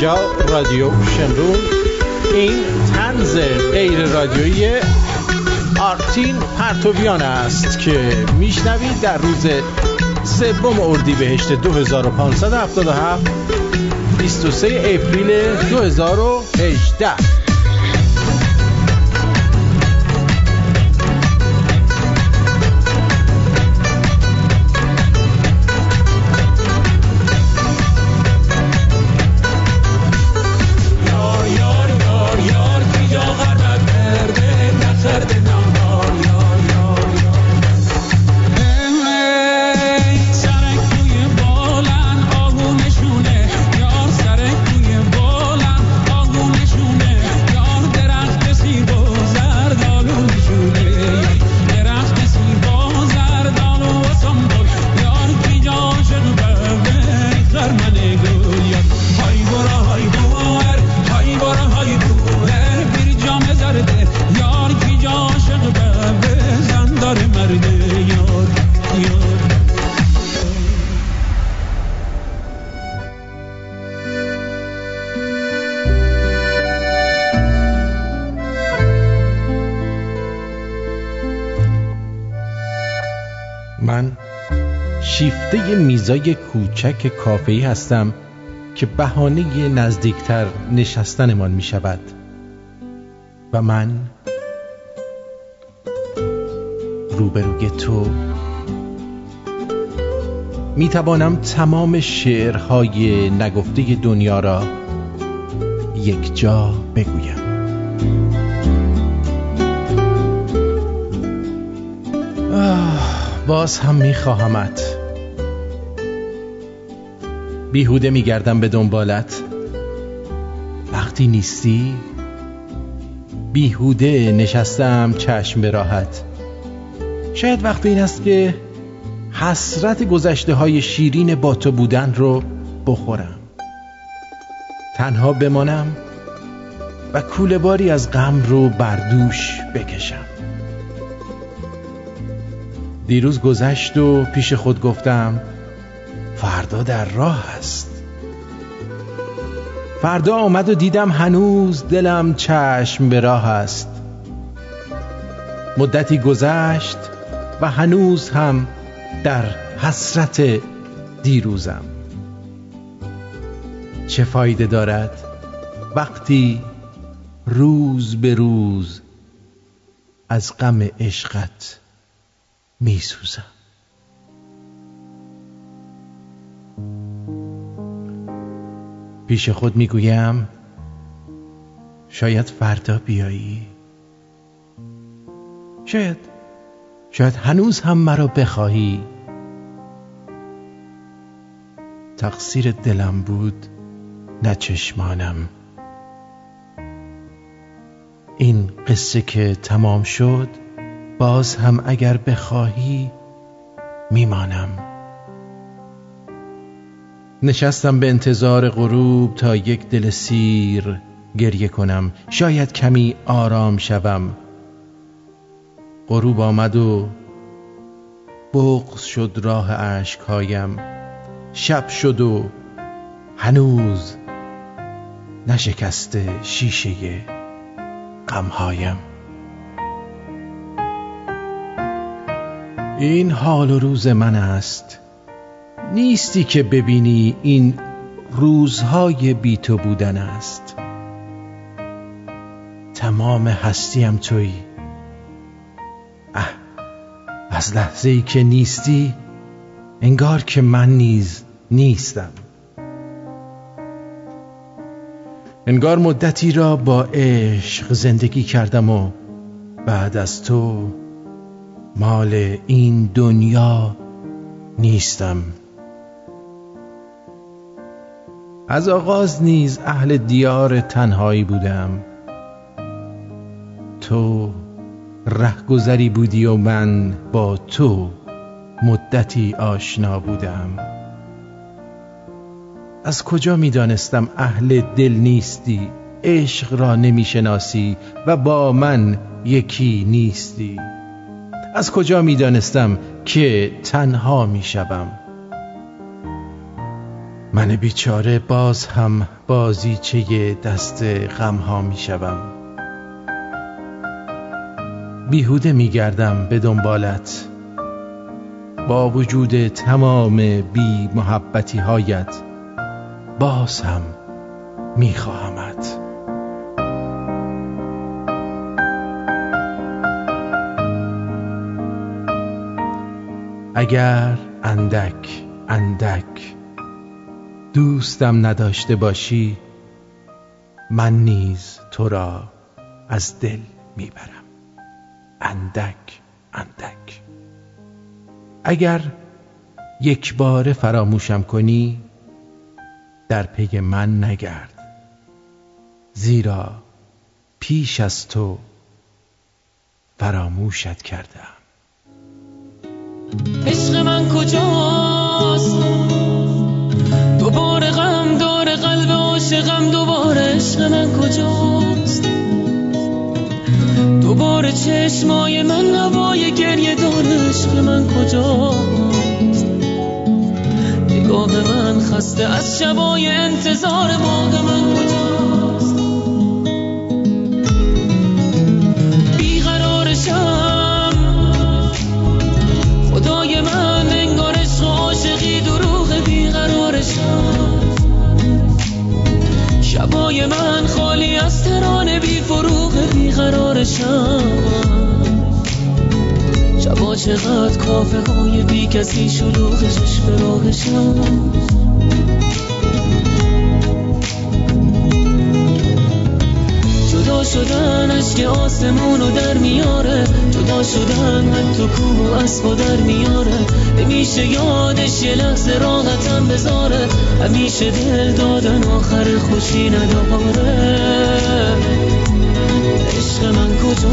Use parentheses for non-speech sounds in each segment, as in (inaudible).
اینجا رادیو شمرون این تنز غیر رادیویی آرتین پرتویان است که میشنوید در روز سوم اردیبهشت 2577 23 اپریل 2018 میزای کوچک کافه‌ای هستم که بهانه نزدیکتر نشستنمان می شود و من روبروی تو می توانم تمام شعرهای نگفته دنیا را یک جا بگویم. باز هم می خواهمت بیهوده میگردم به دنبالت. وقتی نیستی بیهوده نشستم چشم به راحت. شاید وقت این است که حسرت گذشته های شیرین با تو بودن رو بخورم. تنها بمانم و کوله باری از غم رو بردوش بکشم. دیروز گذشت و پیش خود گفتم فردا در راه است. فردا آمد و دیدم هنوز دلم چشم به راه است. مدتی گذشت و هنوز هم در حسرت دیروزم. چه فایده دارد وقتی روز به روز از غم عشقت میسوزم؟ پیش خود می‌گویم شاید فردا بیایی. شاید شاید هنوز هم مرا بخواهی. تقصیر دلم بود نه چشمانم. این قصه که تمام شد باز هم اگر بخواهی میمانم. نشستم به انتظار غروب تا یک دل سیر گریه کنم. شاید کمی آرام شوم. غروب آمد و بغز شد راه عشقهایم شب شد و هنوز نشکسته شیشه غمهایم. این حال و روز من است. نیستی که ببینی این روزهای بی تو بودن است. تمام هستیم توی. اه از لحظه ای که نیستی انگار که من نیز نیستم. انگار مدتی را با عشق زندگی کردم و بعد از تو مال این دنیا نیستم. از آغاز نیز اهل دیار تنهایی بودم. تو رهگذری بودی و من با تو مدتی آشنا بودم. از کجا می دانستم اهل دل نیستی عشق را نمی شناسی و با من یکی نیستی؟ از کجا می دانستم که تنها می شوم من بیچاره باز هم بازیچه دست غم ها می شوم بیهوده می گردم به دنبالت. با وجود تمام بی محبتی هایت باز هم می خواهمت اگر اندک اندک دوستم نداشته باشی من نیز تو را از دل می‌برم. اندک اندک. اگر یک بار فراموشم کنی در پی من نگرد. زیرا پیش از تو فراموشت کردم. عشق من کجاست؟ عاشقم دوباره عشق من کجاست؟ دوباره چشمای من هوای گریه داره عشق من کجاست؟ نگاه من خسته از شبای انتظار باغ من کجاست؟ من خالی از ترانه بی فروغ بیقرارشم شبا چقدر کافه های بی کسی شلوغ چشم راهشم جدا شدن عشق آسمونو در میاره. جدا شدن من تو کوه و اسبا در میاره. نمیشه یادش یه لحظه راحتم بذاره. همیشه دل دادن آخر خوشی نداره. عشق من کجاست؟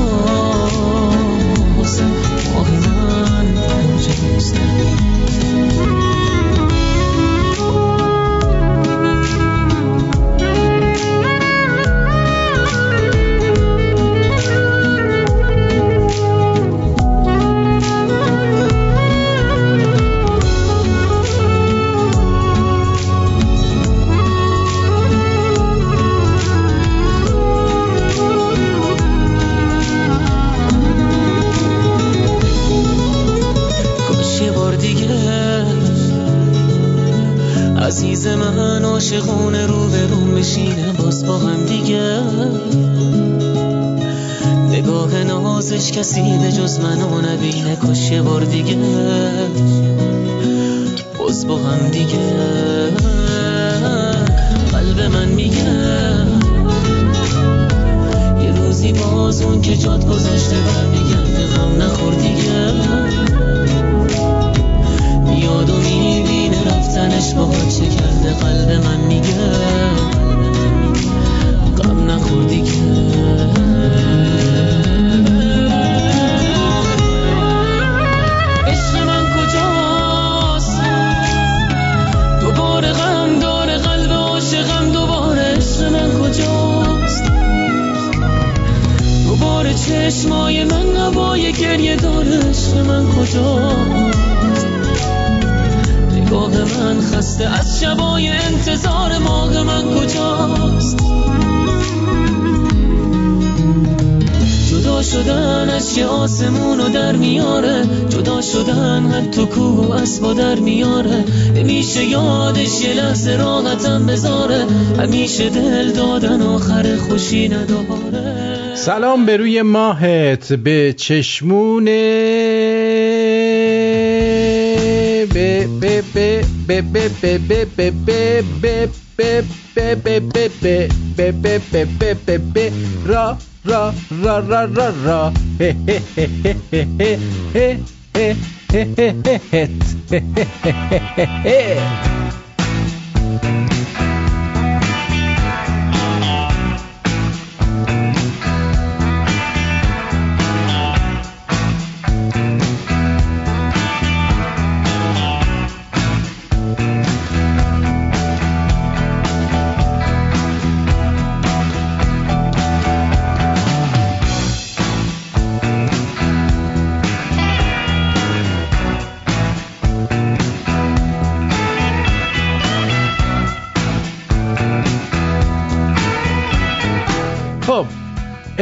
ماه من کجاست؟ عاشقونه رو به روم بشینه باز با هم دیگه. نگاه نازش کسی به جز منو نبینه کاش یه بار دیگه. باز با هم دیگه. قلب من میگه. یه روزی باز اون که جاد گذاشته برمیگرده غم نخور دیگه. میاد و می‌بینه رفتنش با چه کرده قلب من میگه. غم نخور دیگه عشق من کجاست؟ دوباره غم داره قلب عاشقم دوباره عشق من کجاست؟ دوباره چشمای من هوای گریه داره عشق من کجاست؟ نگاه من خسته از شبای انتظار ماه من کجاست؟ جدا شدن از یه آسمونو در میاره جدا شدن حتی کوه و اسبا در میاره. نمیشه یادش یه لحظه راحتم بذاره همیشه دل دادن آخر خوشی نداره. سلام به روی ماهت به چشمون به به به به به به به به به به به به به به به به به به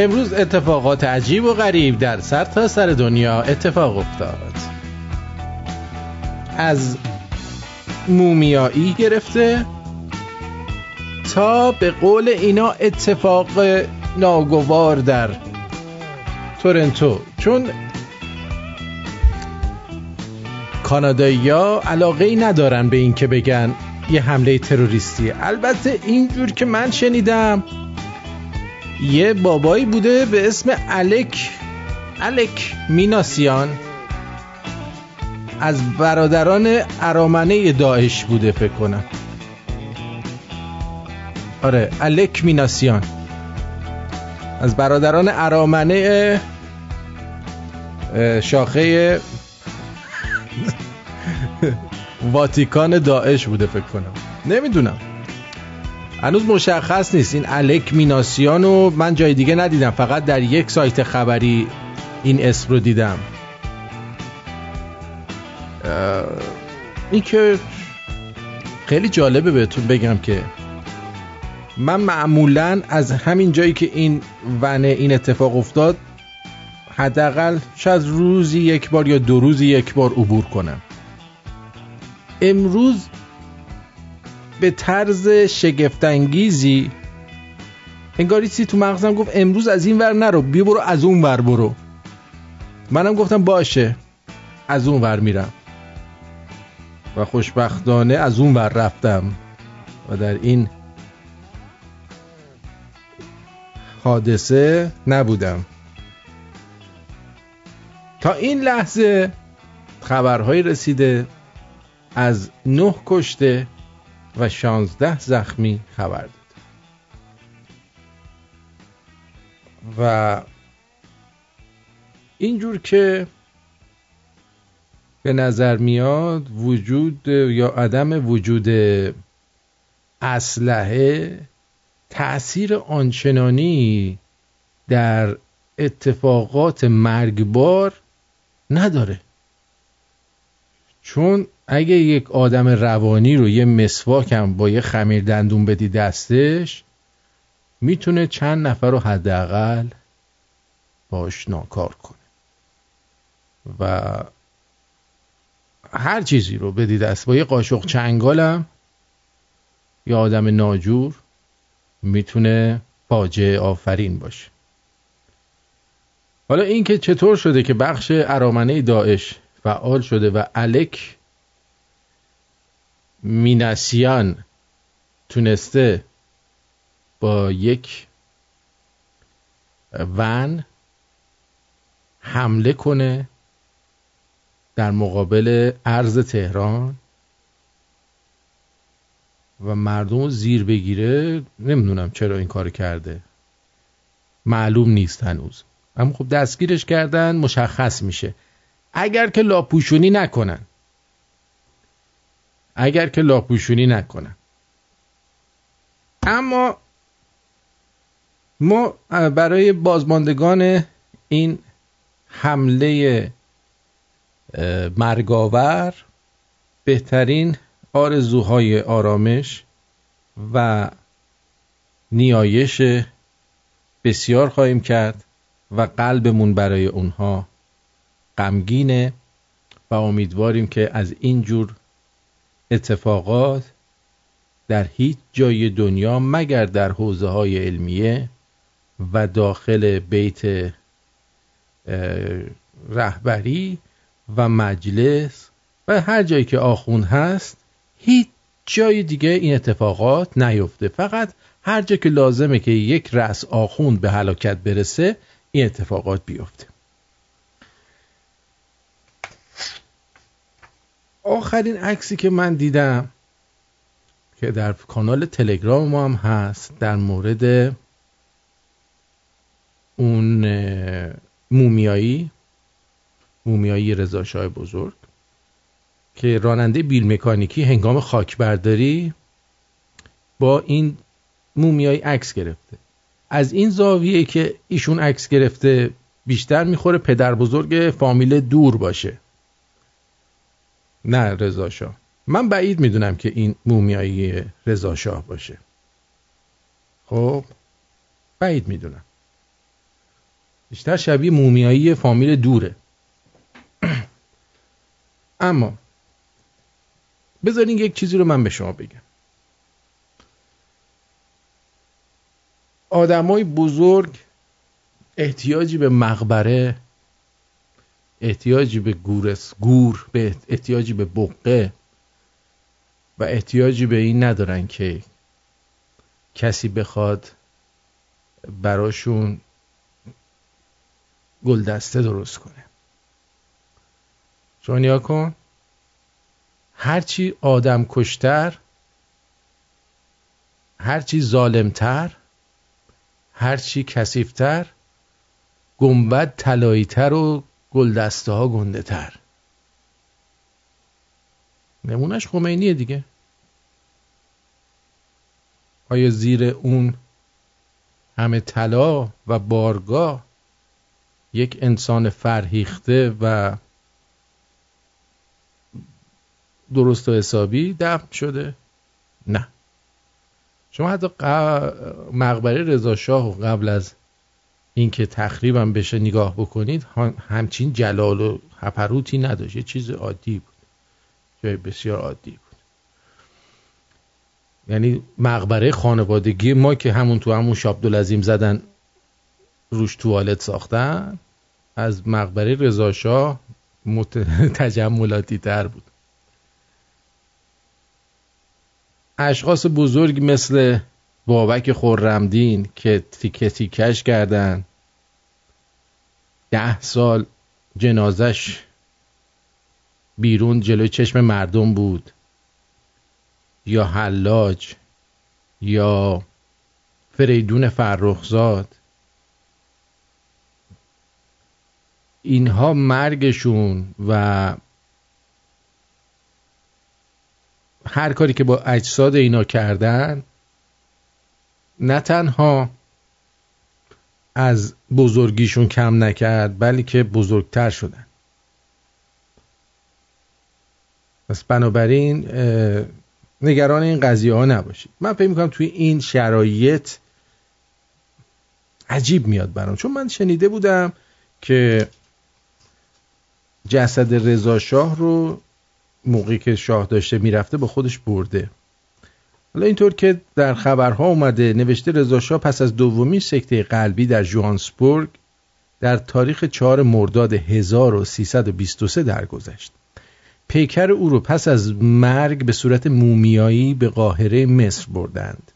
امروز اتفاقات عجیب و غریب در سر تا سر دنیا اتفاق افتاد. از مومیایی گرفته تا به قول اینا اتفاق ناگوار در تورنتو. چون کانادایی ها علاقه ای ندارن به این که بگن یه حمله تروریستی. البته اینجور که من شنیدم یه بابایی بوده به اسم الک. الک میناسیان. از برادران ارامنه داعش بوده فکر کنم. آره الک میناسیان. از برادران ارامنه شاخه (laughs) واتیکان داعش بوده فکر کنم. نمی‌دونم. هنوز مشخص نیست. این الک میناسیان رو من جای دیگه ندیدم. فقط در یک سایت خبری این اسم رو دیدم. این که خیلی جالبه بهتون بگم که من معمولا از همین جایی که این ونه این اتفاق افتاد حداقل شاید روزی یک بار یا دو روزی یک بار عبور کنم. امروز به طرز شگفتانگیزی. انگاری چیزی تو مغزم گفت امروز از این ور نرو بیا برو از اون ور برو. منم گفتم باشه از اون ور میرم. و خوشبختانه از اون ور رفتم. و در این حادثه نبودم. تا این لحظه خبرهایی رسیده از نه کشته و شانزده زخمی خبر داد. و اینجور که به نظر میاد وجود یا عدم وجود اسلحه تأثیر آنچنانی در اتفاقات مرگبار نداره. چون اگه یک آدم روانی رو یه مسواکم با یه خمیر دندون بدی دستش می‌تونه چند نفر رو حداقل باش ناکار کنه. و هر چیزی رو بدی دست. با یه قاشق چنگالم یا آدم ناجور می‌تونه فاجعه آفرین باشه. حالا اینکه چطور شده که بخش ارامنه داعش فعال شده و الک میناسیان تونسته با یک ون حمله کنه در مقابل ارز تهران و مردم زیر بگیره. نمی‌دونم چرا این کار کرده. معلوم نیست هنوز. اما خب دستگیرش کردن مشخص میشه. اگر که لاپوشونی نکنن. اگر که لاپوشونی نکنن. اما ما برای بازماندگان این حمله مرگاور بهترین آرزوهای آرامش و نیایش بسیار خواهیم کرد و قلبمون برای اونها غمگینه و امیدواریم که از این جور اتفاقات در هیچ جای دنیا مگر در حوزه های علمیه و داخل بیت رهبری و مجلس و هر جایی که آخون هست هیچ جای دیگه این اتفاقات نیفته. فقط هر جا که لازمه که یک رأس آخوند به هلاکت برسه این اتفاقات بیفته. آخرین عکسی که من دیدم که در کانال تلگرام ما هم هست در مورد اون مومیایی مومیایی رضا بزرگ که راننده بیل مکانیکی هنگام خاکبرداری با این مومیایی عکس گرفته. از این زاویه که ایشون عکس گرفته بیشتر می‌خوره پدر بزرگ فامیل دور باشه. نه رضا شاه. من بعید می‌دونم که این مومیایی رضا شاه باشه. خب بعید می‌دونم. بیشتر شبیه مومیایی فامیل دوره. (clears throat) اما بذارین یک چیزی رو من به شما بگم. آدمای بزرگ احتیاجی به مقبره احتیاجی به گورس گور به احتیاجی به بقه و احتیاجی به این ندارن که کسی بخواد براشون گلدسته درست کنه. چون یا کن. هرچی آدم کشتر هرچی ظالمتر هرچی کسیفتر گنبد تلاییتر و گلدسته ها گنده تر نمونش خمینیه دیگه. آیا زیر اون همه طلا و بارگاه یک انسان فرهیخته و درست و حسابی دفن شده؟ نه. شما حتی مقبره رضا شاه قبل از اینکه تخریبم بشه نگاه بکنید همچین جلال و هپروتی نداشت. چیز عادی بود. جای بسیار عادی بود. یعنی مقبره خانوادگی ما که همون تو همون شابدالعظیم زدن روش توالت ساختن از مقبره رضاشاه مت... (laughs) تجملاتی تر بود. اشخاص بزرگ مثل بابک خورمدین که تیکه تیکش کردن. ده سال جنازش بیرون جلوی چشم مردم بود. یا حلاج یا فریدون فرخزاد. اینها مرگشون و هر کاری که با اجساد اینا کردن نه تنها از بزرگیشون کم نکرد بلکه بزرگتر شدن. پس بنابراین نگران این قضیه ها نباشید. من فکر می‌کنم توی این شرایط عجیب میاد برام. چون من شنیده بودم که جسد رضا شاه رو موقعی که شاه داشته می‌رفته با خودش برده. حالا اینطور که در خبرها اومده نوشته رضا پس از دومی سکته قلبی در جوهانسبورگ در تاریخ 4 مرداد 1323 درگذشت. پیکر او رو پس از مرگ به صورت مومیایی به قاهره مصر بردند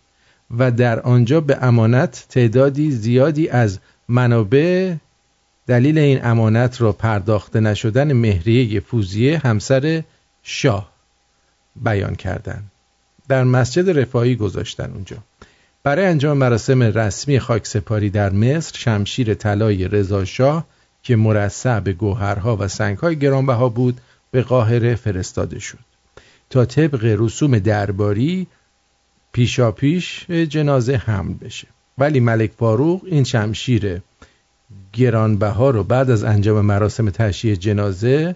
و در آنجا به امانت تعدادی زیادی از منابع دلیل این امانت را پرداخته نشدن مهریه فوزیه همسر شاه بیان کردند. در مسجد رفاهی گذاشتن اونجا. برای انجام مراسم رسمی خاکسپاری در مصر شمشیر طلای رضا شاه که مرصع به گوهرها و سنگهای گرانبها بود به قاهره فرستاده شد. تا طبق رسوم درباری پیشاپیش جنازه حمل بشه. ولی ملک فاروق این شمشیر گرانبها رو بعد از انجام مراسم تشییع جنازه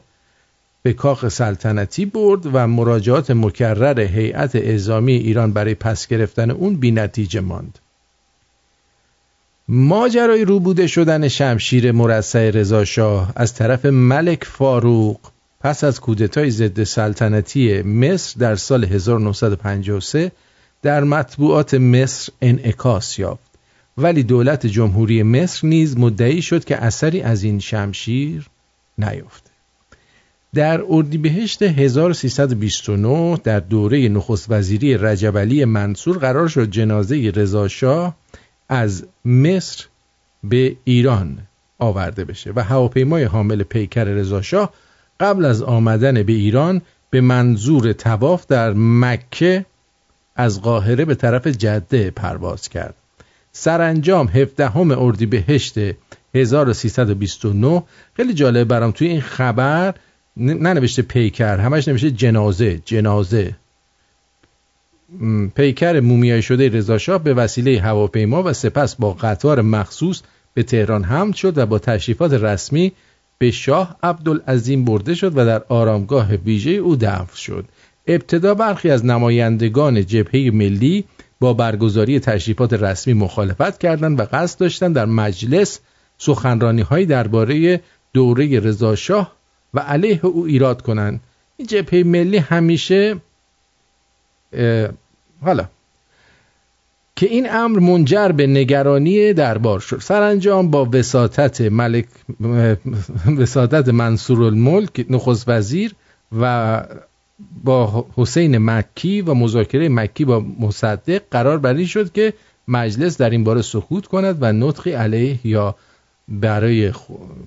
به کاخ سلطنتی برد و مراجعات مکرر هیئت اعزامی ایران برای پس گرفتن اون بی نتیجه ماند. ماجرای روبوده شدن شمشیر مرصع رضا شاه از طرف ملک فاروق پس از کودتای ضد سلطنتی مصر در سال 1953 در مطبوعات مصر انعکاس یافت ولی دولت جمهوری مصر نیز مدعی شد که اثری از این شمشیر نیافت در اردیبهشت 1329 در دوره نخست وزیری رجب علی منصور قرار شد جنازه رضا شاه از مصر به ایران آورده بشه و هواپیمای حامل پیکر رضا شاه قبل از آمدن به ایران به منظور تواف در مکه از قاهره به طرف جده پرواز کرد. سرانجام 17 اردیبهشت 1329 خیلی جالب برام توی این خبر ننوشته پیکر همش نوشته جنازه جنازه. پیکر مومیای شده رضاشاه به وسیله هواپیما و سپس با قطار مخصوص به تهران حمل شد و با تشریفات رسمی به شاه عبدالعظیم برده شد و در آرامگاه ویژه او دفن شد. ابتدا برخی از نمایندگان جبهه ملی با برگزاری تشریفات رسمی مخالفت کردند و قصد داشتند در مجلس سخنرانی های درباره دوره رضاشاه و علیه او ایراد کنند. این جبهه ملی همیشه حالا که این امر منجر به نگرانی دربار شد. سرانجام با وساطت ملک وساطت منصور الملک نخست وزیر و با حسین مکی و مذاکره مکی با مصدق قرار بر این شد که مجلس در این باره سکوت کند و نطقی علیه یا برای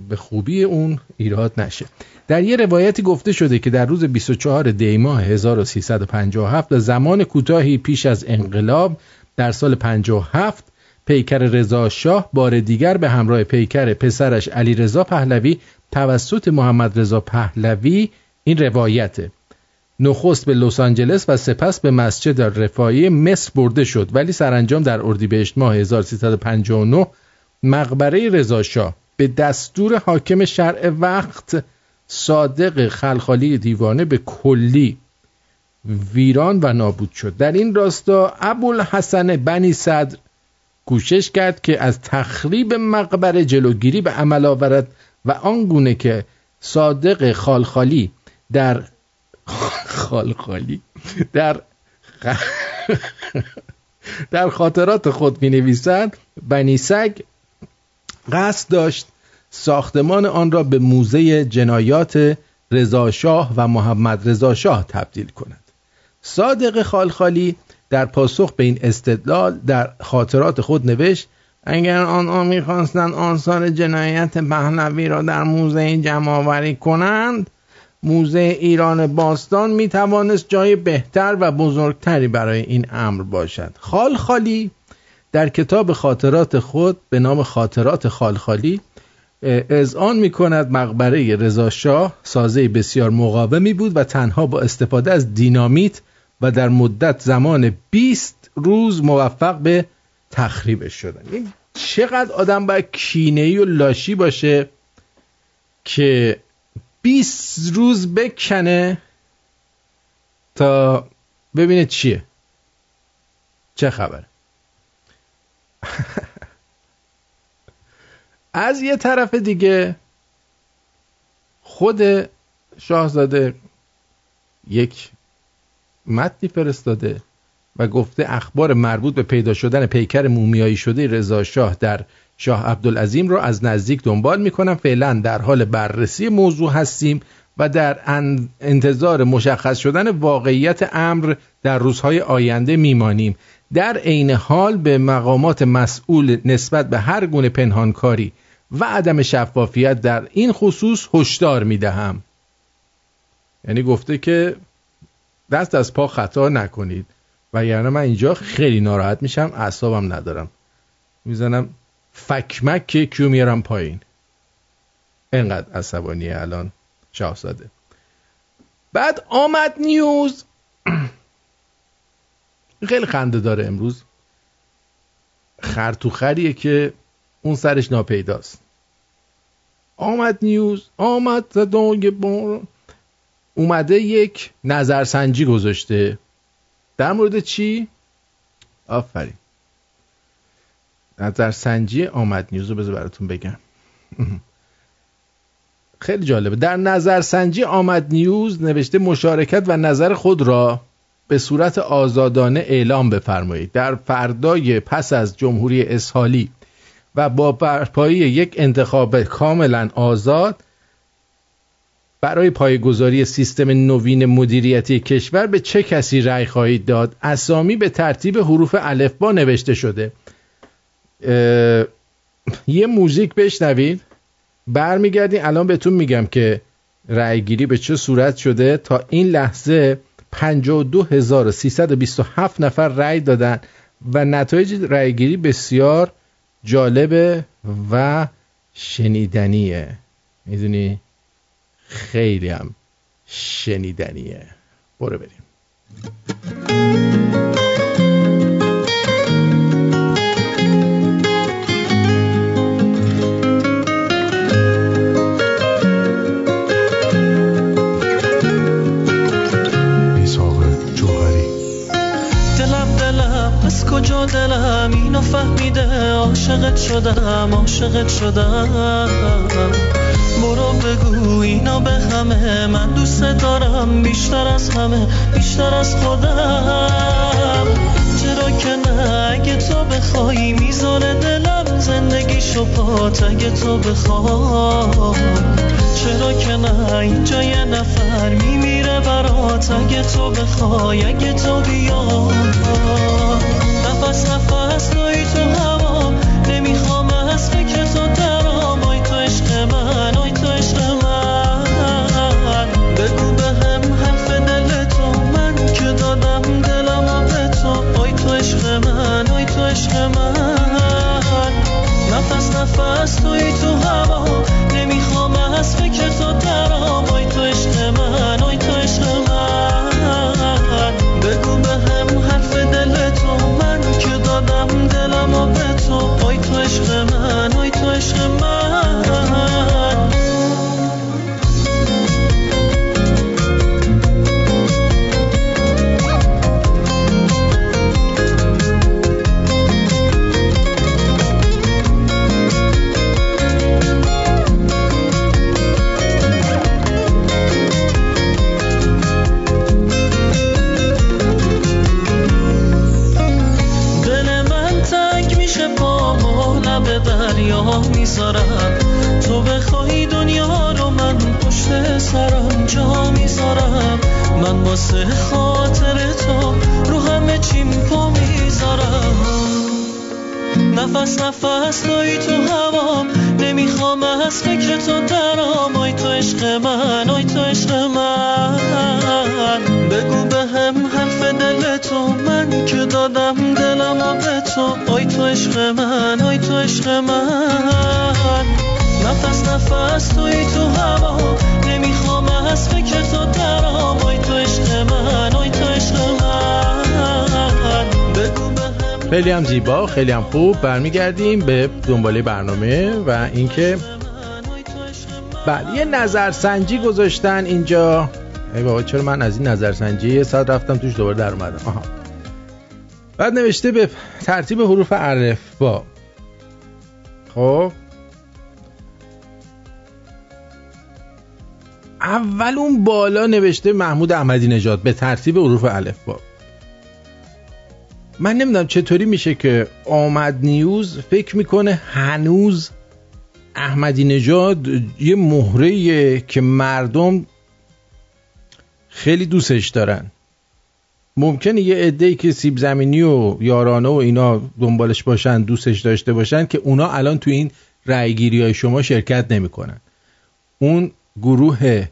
به خوبی اون ایراد نشه. در یه روایتی گفته شده که در روز 24 دی ماه 1357 و زمان کوتاهی پیش از انقلاب در سال 57 پیکر رضا شاه بار دیگر به همراه پیکر پسرش علی رضا پهلوی توسط محمد رضا پهلوی این روایته. نخست به لس آنجلس و سپس به مسجد رفایی مصر برده شد ولی سرانجام در اردیبهشت ماه 1359 مقبره رضا شاه به دستور حاکم شرع وقت صادق خلخالی دیوانه به کلی ویران و نابود شد. در این راستا ابوالحسن بنی صدر کوشش کرد که از تخریب مقبره جلوگیری به عمل آورد و آنگونه که صادق خالخالی در (laughs) خالخالی در (laughs) در خاطرات خود می نویسد بنی سگ قصد داشت ساختمان آن را به موزه جنایات رضاشاه و محمد رضاشاه تبدیل کند. صادق خالخالی در پاسخ به این استدلال در خاطرات خود نوشت اگر آنها می‌خواستند آثار جنایت پهلوی را در موزه جمع کنند موزه ایران باستان می توانست جای بهتر و بزرگتری برای این امر باشد. خالخالی در کتاب خاطرات خود به نام خاطرات خالخالی اذعان می کند مقبره رضا شاه سازه بسیار مقاومی بود و تنها با استفاده از دینامیت و در مدت زمان 20 روز موفق به تخریبش شدن. چقدر آدم باید کینهی و لاشی باشه که 20 روز بکنه تا ببینه چیه چه خبره. (laughs) از یه طرف دیگه خود شاهزاده یک متنی فرستاده و گفته اخبار مربوط به پیدا شدن پیکر مومیایی شده رضا شاه در شاه عبدالعظیم رو از نزدیک دنبال می‌کنم. فعلا در حال بررسی موضوع هستیم و در انتظار مشخص شدن واقعیت امر در روزهای آینده میمانیم. در عین حال به مقامات مسئول نسبت به هر گونه پنهانکاری و عدم شفافیت در این خصوص هشدار می‌دهم. یعنی گفته که دست از پا خطا نکنید. و یعنی من اینجا خیلی ناراحت میشم اعصابم ندارم. می‌زنم فکمک که کیو میارم پایین. انقدر عصبانیه الان شاهزاده. بعد آمد نیوز. (clears throat) خیلی خنده داره امروز. خرطوخریه که اون سرش ناپیداست. آمد نیوز آمد زدای بار. اومده یک نظرسنجی گذاشته. در مورد چی؟ آفرین. نظرسنجی آمد نیوز رو بذار براتون بگم. (laughs) خیلی جالبه. در نظرسنجی آمد نیوز نوشته مشارکت و نظر خود را به صورت آزادانه اعلام بفرمایید. در فردای پس از جمهوری اسحالی و با برپایی یک انتخاب کاملا آزاد برای پایگذاری سیستم نوین مدیریتی کشور به چه کسی رأی خواهید داد؟ اسامی به ترتیب حروف الفبا نوشته شده. یه موزیک بشنوید. برمیگردیم الان بهتون میگم که رأیگیری به چه صورت شده تا این لحظه 52327 نفر رأی دادن و نتایج رأیگیری بسیار جالبه و شنیدنیه. می‌دونی؟ خیلی هم شنیدنیه. برو بریم. فهمیده عاشقت شدم عاشقت شدم. برو بگو اینا به همه من دوست دارم بیشتر از همه بیشتر از خودم. چرا که نه اگه تو بخوای می‌ذاره دلم زندگی پات اگه تو بخوای. چرا که نه اینجا یه نفر میمیره برات اگه تو بخوای اگه تو بیا نفس نفس. تو عشق من. نفس نفس توی تو هوا. نمی‌خوام از فکر واسه خاطر تو رو همه چیم پا می‌ذارم. نفس نفس توی تو هوام نمی‌خوام از فکر تو درام آی تو عشق من آی تو عشق من. بگو بهم حرف دل تو. من که دادم دلم به تو. آی تو عشق من آی تو عشق من. نفس نفس توی تو هوا. نمی‌خوام از فکر خیلی هم زیبا خیلی هم خوب. برمیگردیم به دنباله برنامه و اینکه بله یه نظرسنجی گذاشتن اینجا. ای بابا چرا من از این نظرسنجی یه ساعت رفتم توش دوباره در اومدم؟ آها. بعد نوشته به ترتیب حروف الف با. خب. اول اون بالا نوشته محمود احمدی نژاد به ترتیب حروف الف با. من نمی‌دونم چطوری میشه که آمد نیوز فکر می‌کنه هنوز احمدی نژاد یه مهره که مردم خیلی دوستش دارن. ممکنه یه عده‌ای که سیب زمینی و یارانه و اینا دنبالش باشن دوستش داشته باشن که اونا الان تو این رأیگیری های شما شرکت نمی‌کنن. اون گروه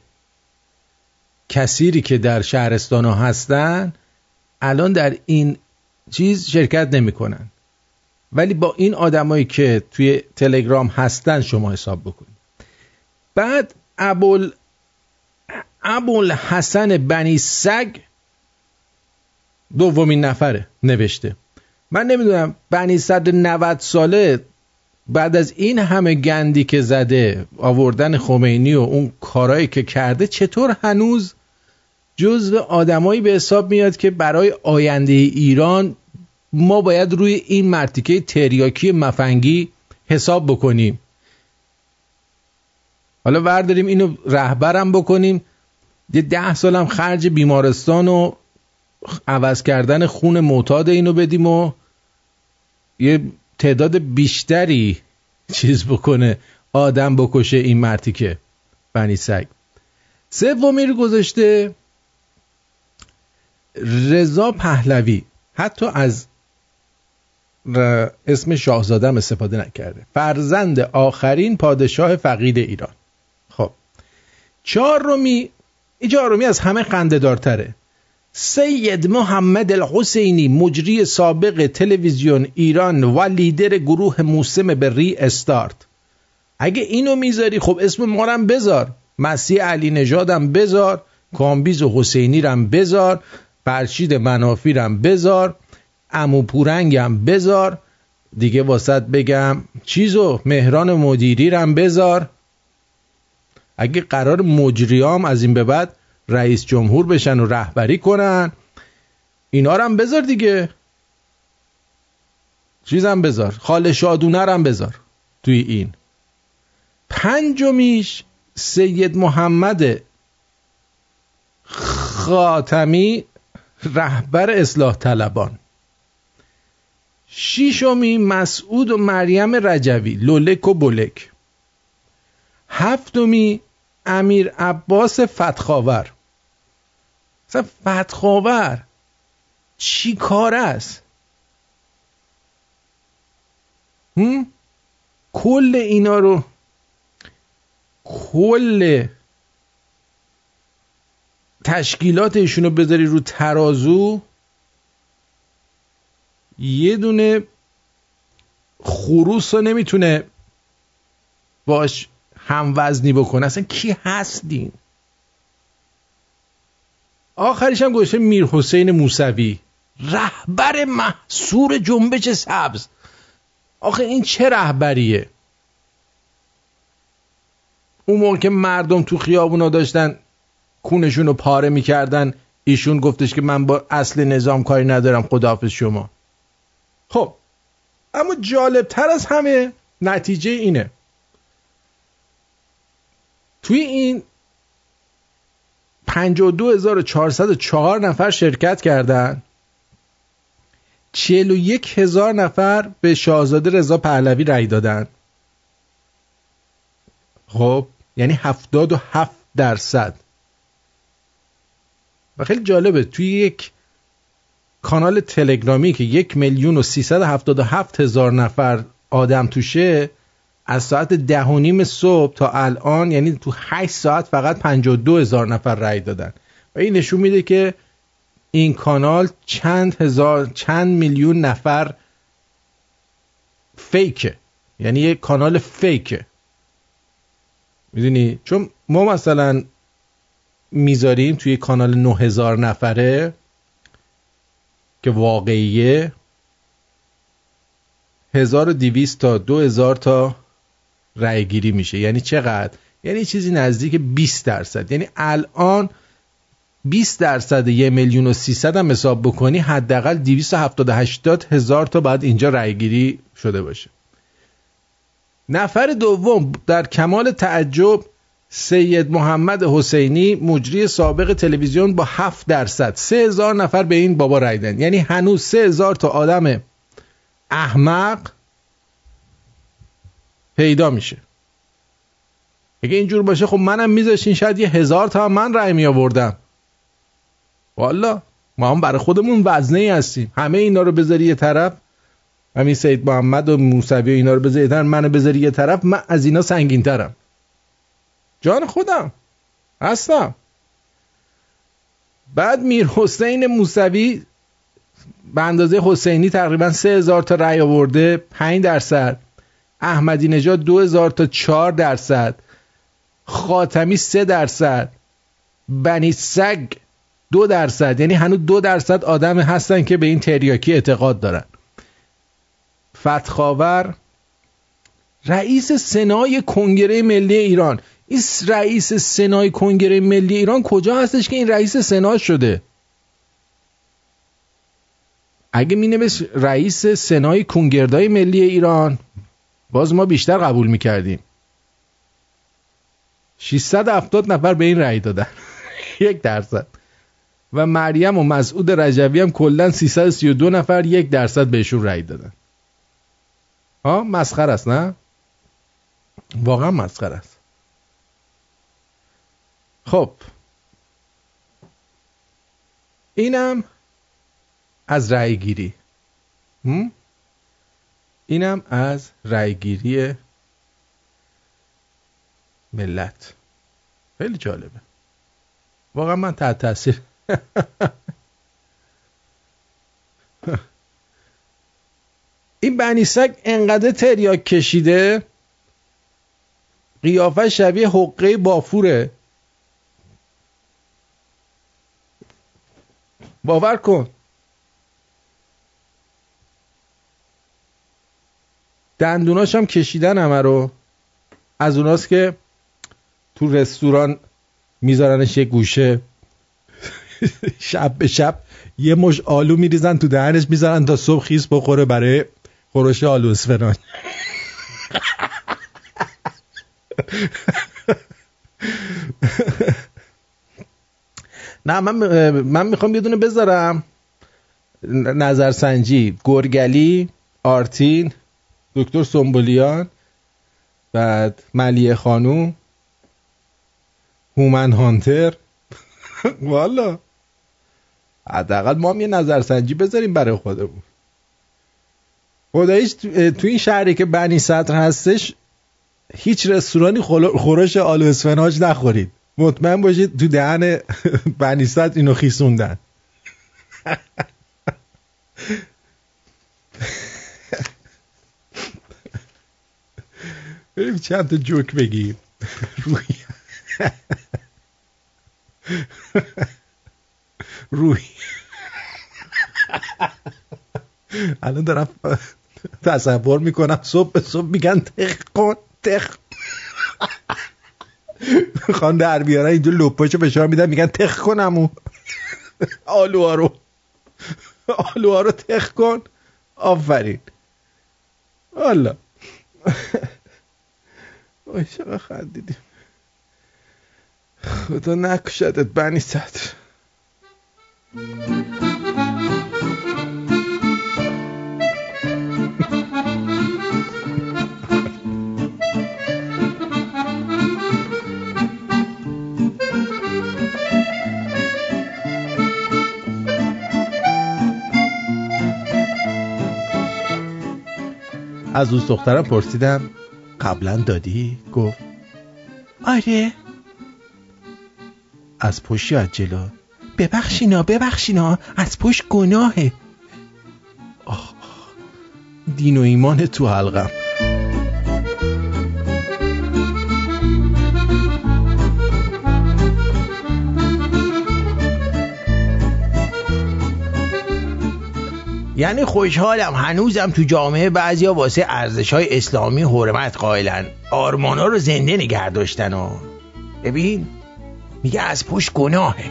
کثیری که در شهرستان ها هستن الان در این چیز شرکت نمی‌کنن. ولی با این آدمایی که توی تلگرام هستن شما حساب بکنید. بعد ابول ابول حسن بنی سگ دومین نفره نوشته. من نمی‌دونم بنی صد 90 ساله بعد از این همه گندی که زده آوردن خمینی و اون کارایی که کرده چطور هنوز جزو آدمایی به حساب میاد که برای آینده ایران ما باید روی این مرتیکه تریاکی مفنگی حساب بکنیم. حالا ورداریم اینو رهبرم بکنیم. یه ده سالم خرج بیمارستان و عوض کردن خون معتاد اینو بدیم و یه تعداد بیشتری چیز بکنه آدم بکشه این مرتیکه. بنی سگ سومی رو گذاشته رضا پهلوی. حتی از اسم شاهزادم استفاده نکرده. فرزند آخرین پادشاه فقید ایران. خب. چهارمی این چهارمی از همه خنده دارتره سید محمد الحسینی مجری سابق تلویزیون ایران و لیدر گروه موسم به ری استارت. اگه اینو می‌ذاری خب اسم مارم بذار. مسیح علی نژادم بذار. کامبیز و حسینی رم بذار. فرشید منافی رم بذار. امو پورنگم بذار دیگه واسط بگم چیزو مهران مدیری رم بذار اگه قرار مجریام از این به بعد رئیس جمهور بشن و رهبری کنن اینا رو هم بذار دیگه. چیزم بذار خال شادونه هم بذار توی این. پنجمیش سید محمد خاتمی رهبر اصلاح طلبان. شیشمی مسعود و مریم رجوی لولک و بولک. هفتمی امیر عباس فتخاور. مثلا فتخاور چی کار است؟ هم؟ کل اینا رو کل تشکیلات ایشونو بذاری رو ترازو؟ یه دونه خروس رو نمی‌تونه باش هم وزنی بکنه. اصلا کی هستین آخرش هم گوشه میر حسین موسوی. رهبر محصور جنبش سبز. آخه این چه رهبریه؟ اون موقع که مردم تو خیابونا داشتن کونشون رو پاره می‌کردن ایشون گفتش که من با اصل نظام کاری ندارم خداحافظ شما. خب. اما جالب تر از همه نتیجه اینه. توی این 52404 نفر شرکت کردن 41 هزار نفر به شاهزاده رضا پهلوی رأی دادن. خب یعنی 77 درصد. و خیلی جالبه توی یک کانال تلگرامی که یک میلیون و هفت هزار نفر آدم توشه از ساعت ده و نیم صبح تا الان یعنی تو 8 ساعت فقط 52 هزار نفر رأی دادن. و این نشون میده که این کانال چند هزار چند میلیون نفر فیکه. یعنی یک کانال فیکه. می‌دونی؟ چون ما مثلا می‌ذاریم توی کانال 9000 نفره که واقعیه 1200 تا 2000 تا رأی گیری میشه. یعنی چقدر؟ یعنی چیزی نزدیک 20 درصد. یعنی الان 20 درصد یه میلیون و 300 هم حساب بکنی حداقل 278 هزار تا بعد اینجا رأی گیری شده باشه. نفر دوم در کمال تعجب سید محمد حسینی مجری سابق تلویزیون با 7 درصد. 3000 نفر به این بابا رای دادن. یعنی هنوز 3000 تا آدم احمق پیدا میشه. اگه اینجور باشه خب منم میذاشین شاید یه هزار تا من رای می آوردم والا ما هم برای خودمون وزنه ای هستیم. همه اینا رو بذاری یه طرف. همین سید محمد و موسوی و اینا رو بذاری یه طرف. منو بذاری یه طرف. من از اینا سنگین ترم جان خودم. هستم. بعد میر حسین موسوی به اندازه حسینی تقریبا سه هزار تا رأی آورده 5 درصد. احمدی نژاد دو هزار تا 4 درصد. خاتمی سه درصد. بنی سگ دو درصد. یعنی هنوز دو درصد آدم هستن که به این تریاکی اعتقاد دارن. فتخاور رئیس سنای کنگره ملی ایران. این رئیس سنای کنگره ملی ایران کجا هستش که این رئیس سنا شده؟ اگه می رئیس سنای کنگردای ملی ایران باز ما بیشتر قبول می‌کردیم. 670 نفر به این رأی دادن. (laughs) یک درصد. و مریم و مسعود رجوی هم کلا 332 نفر یک درصد بهشون رأی دادن. ها مسخر است نه؟ واقعا مسخر است. خب. اینم از رأی گیری اینم از رأیگیری ملت. خیلی جالبه. واقعا من تحت تاثیر (laughs) این بنی سگ انقدر تریاک کشیده قیافه شبیه حقه بافوره. باور کن. دندوناش هم کشیدن همه رو. از اوناست که تو رستوران میذارنش یه گوشه. (laughs) شب به شب یه مش آلو میریزن تو دهنش می‌ذارن تا صبح خیس بخوره برای خورش آلو (laughs) نه من من می‌خوام یه دونه بذارم. نظرسنجی گرگلی آرتین دکتر سنبولیان بعد ملیه خانوم هومن هانتر. (laughs) والا. حداقل ما هم یه نظرسنجی بذاریم برای خودمون. خداییش تو این شهری که بنی صدر هستش هیچ رستورانی خورش آلو اسفناج نخورید. مطمئن باشید تو دهن (laughs) بنی صدر اینو خیسوندن. بریم چند تا جوک بگیم. روی روی الان دارم تصور می‌کنم صبح صبح میگن تخ کن تخ خان در بیارن اینجا لپاشو فشار میدن میگن تخ کنم اون آلوها رو. آلوها رو تخ کن. آفرین. حالا وای چقدر خندیدیم. خدا نکشدت بنی صدر. از دوست دخترم پرسیدم قبلا دادی؟ گفت آره. از پشت از جلو؟ ببخشینا ببخشینا از پشت گناهه. آخ دین و ایمان تو حلقم. یعنی خوشحالم. هنوزم تو جامعه بعضیا واسه ارزش های اسلامی حرمت قائلن. آرمانا رو زنده نگه داشتن و. ببین میگه از پشت گناهه.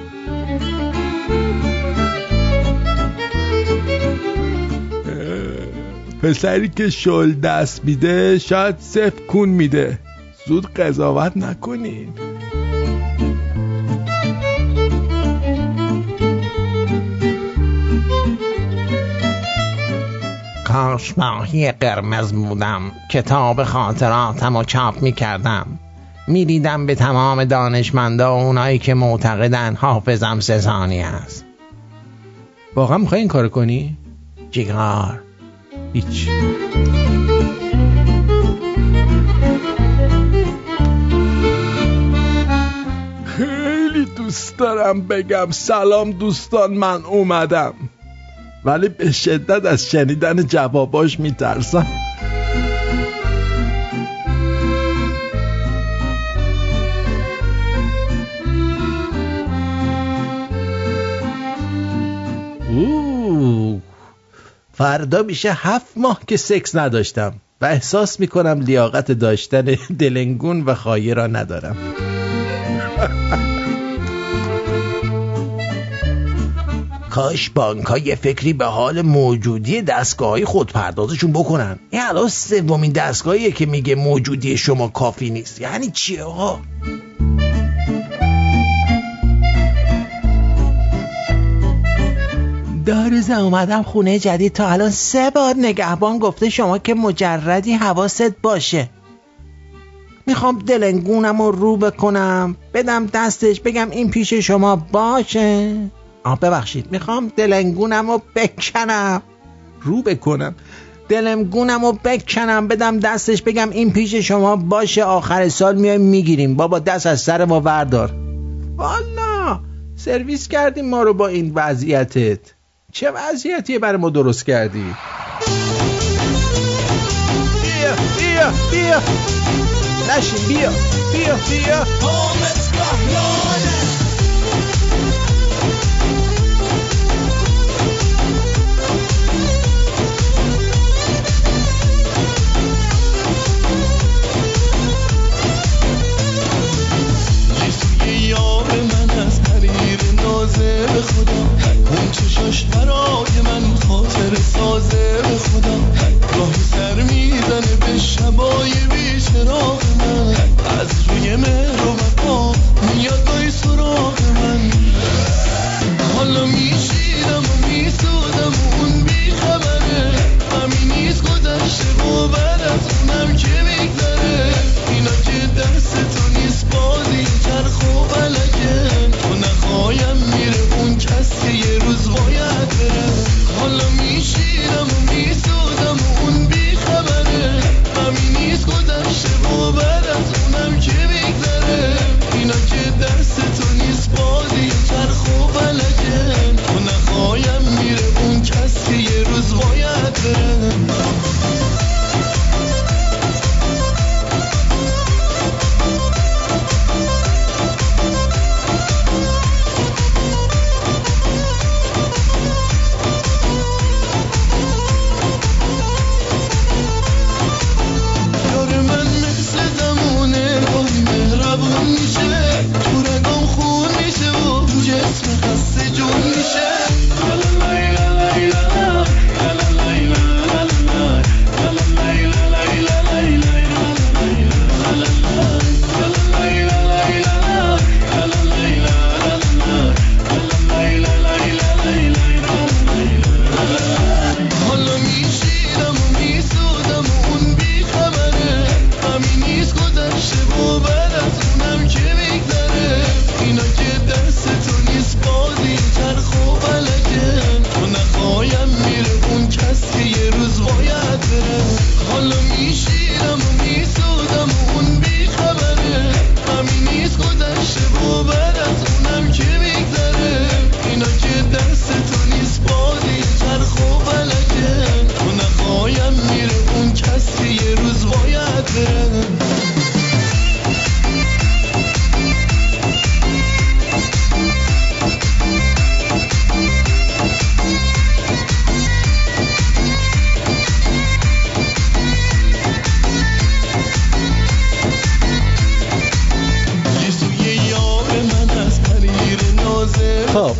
پسری که شل دست میده شاید صف کون میده. زود قضاوت نکنین. کاش ماهی قرمز بودم. کتاب خاطراتم و چاپ می‌کردم. می‌دیدم به تمام دانشمندا و اونایی که معتقدن حافظم سزانی است. واقعا می‌خوای این کار کنی؟ جیگار هیچ. خیلی دوست دارم بگم سلام دوستان من اومدم. ولی به شدت از شنیدن جواباش میترسم. فردا میشه هفت ماه که سکس نداشتم و احساس می‌کنم لیاقت داشتن دلنگون و خایه را ندارم. (laughs) کاش بانک یه فکری به حال موجودی دستگاه های خودپردازشون بکنن. این الان سومین دستگاهیه که میگه موجودی شما کافی نیست. یعنی چیه آقا؟ دارزه اومدم خونه جدید. تا الان سه بار نگهبان گفته شما که مجردی حواست باشه. می‌خوام دلنگونم رو رو بکنم. بدم دستش بگم این پیش شما باشه. آه ببخشید. می‌خوام دلنگونم رو بکنم. رو بکنم؟ دلنگونم رو بکنم. بدم دستش بگم این پیش شما باشه. آخر سال میایم می‌گیریم. بابا دست از سر ما وردار والا سرویس کردیم ما رو با این وضعیتت. چه وضعیتیه برای ما درست کردی؟ بیا بیا بیا. نشین بیا بیا بیا. به خدا اون چشاش برای من خاطر سازه به خدا گاهی سر می‌زنه به شبای بیچراغ من از روی مهر و وفا میاد بای سراغ من حالا میشیدم و میسودم و اون بیخبره همین نیست گذشته و بعد از اونم که میگذره اینا که دستتون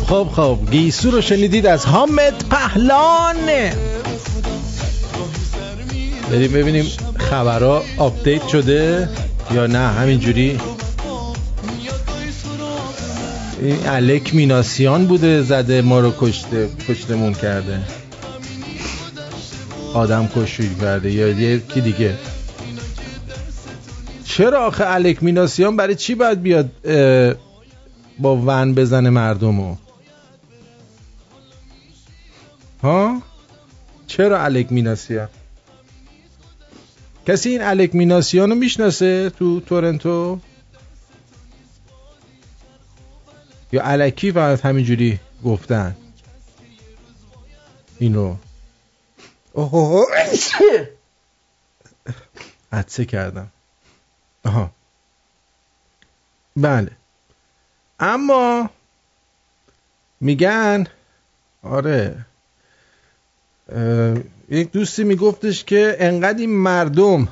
خب خب گیسو رو شنیدید از حامد پهلان بریم ببینیم خبرها آپدیت شده یا نه. همینجوری. این الک میناسیان بوده زده ما رو کشته کشتمون کرده. آدم کشی کرده یا یکی دیگه. چرا آخه الک میناسیان برای چی باید بیاد با ون بزنه مردمو؟ ها؟ چرا الک میناسیان کسی این الک میناسیان رو می‌شناسه تو تورنتو؟ یا الکی فقط همینجوری گفتن؟ اینو. اوه عدسه کردم. آها. بله. اما میگن آره. یک دوستی میگفتش که انقدر این مردم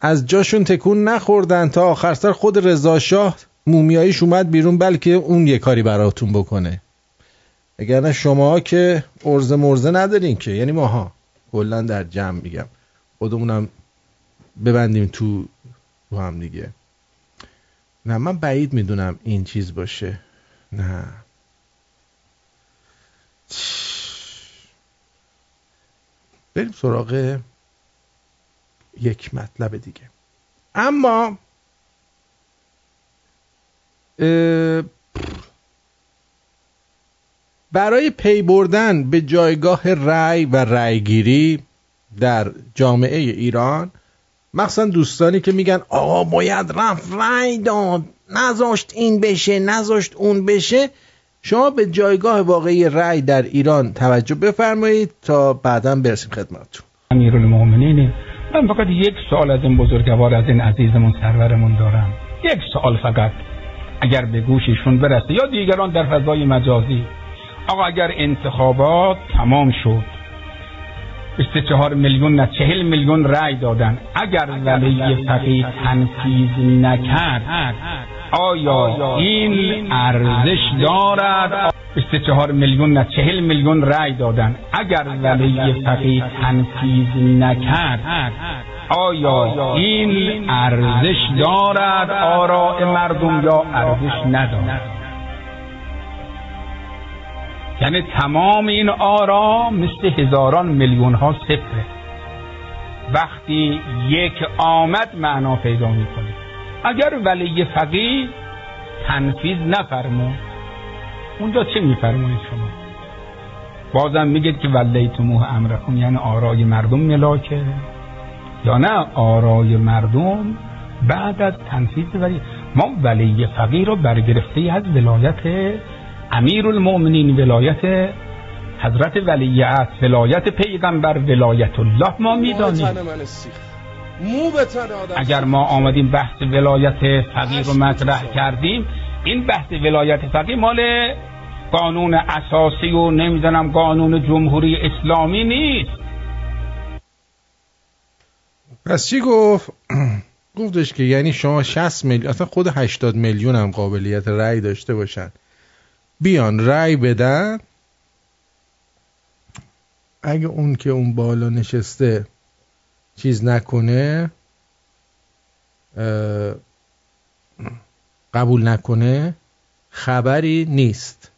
از جاشون تکون نخوردن تا آخر سر خود رضاشاه مومیاییش اومد بیرون بلکه اون یه کاری براتون بکنه. اگر شما که ارزه مرزه ندارین که یعنی ماها کلا در جمع میگم. خودمونم ببندیم تو رو هم دیگه. نه من بعید می‌دونم این چیز باشه. نه. بریم سراغ یک مطلب دیگه. اما برای پی بردن به جایگاه رأی و رأیگیری در جامعه ایران مخصوصا دوستانی که میگن آقا باید رفت رأی داد نذاشت این بشه نذاشت اون بشه شما به جایگاه واقعی رأی در ایران توجه بفرمایید تا بعدا برسیم خدمتتون. امیرالمومنین من فقط یک سوال از این بزرگوار از این عزیزمون سرورمون دارم. یک سوال فقط. اگر به گوششون برسه یا دیگران در فضای مجازی. آقا اگر انتخابات تمام شد 24 میلیون نه 40 میلیون رأی دادن. اگر ولی فقیه تنفیذ نکرد آیا این ارزش دارد؟ 24 میلیون نه 40 میلیون رأی دادن. اگر ولی فقیه تنفیذ نکرد آیا این ارزش دارد؟ آراء مردم یا ارزش ندارد؟ یعنی تمام این آرا مثل هزاران میلیون ها صفره. وقتی یک آمد معنا پیدا می‌کنه. اگر ولی فقیه تنفیذ نفرمون اونجا چه میفرمایید شما؟ بازم میگید که ولیتموه امرکم یعنی آرای مردم ملاکه. یا نه آرای مردم بعد از تنفیذ ولی ما ولی فقیه رو برگرفته از ولایت امیر المؤمنین ولایت حضرت ولیعت ولایت پیغمبر ولایت الله ما می‌دانیم. اگر ما آمدیم بحث ولایت فقیه رو مطرح کردیم این بحث ولایت فقیه مال قانون اساسی و نمی‌دونم قانون جمهوری اسلامی نیست. پس چی گفت؟ (clears throat) گفتش که یعنی شما 60 میلیون اصلا خود 80 میلیون هم قابلیت رأی داشته باشن. بیان رأی بدن. اگه اون که اون بالا نشسته چیز نکنه قبول نکنه خبری نیست.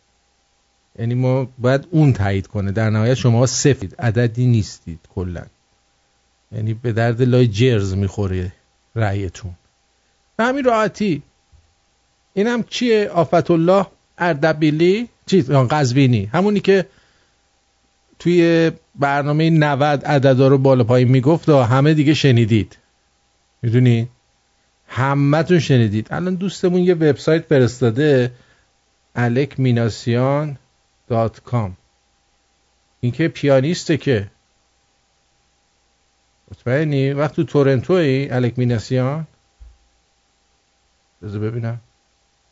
یعنی ما باید اون تایید کنه. در نهایت شما سفید عددی نیستید کلا. یعنی به درد لای جرز می‌خوره رأیتون. به همین راحتی اینم چیه آفت الله؟ اردبیلی چیز قزوینی. همونی که توی برنامه 90 عددا رو بالا پایین می‌گفت و همه دیگه شنیدید. می‌دونی؟ همتون شنیدید. الان دوستمون یه وبسایت فرستاده الکمیناسیان دات کام. این که پیانیسته که. مطمئنی؟ وقت تو تورنتوی الکمیناسیان؟ بذار ببینم.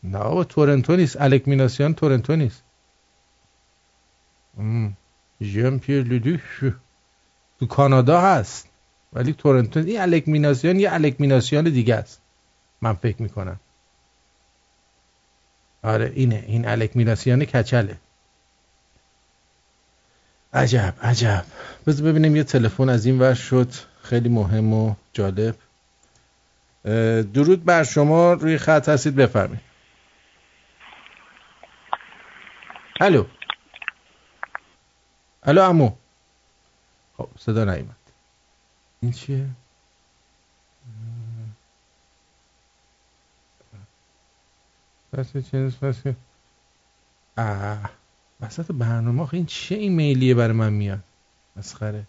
نه با تورنتو نیست. الکمیناسیان تورنتو نیست. ژن پیر لودوش تو کانادا هست ولی تورنتو این الکمیناسیون یه الکمیناسیون دیگه است. من فکر می‌کنم. آره اینه. این الکمیناسیون کچله. عجب عجب. بذار ببینیم یه تلفن از این ور شد. خیلی مهم و جالب. درود بر شما. روی خط هستید بفرمایید. الو. الو امو خب صدا نیومد. این چیه؟ فصل چند فصل آه وسط برنامه این چه ایمیلیه برای من میاد؟ مسخره.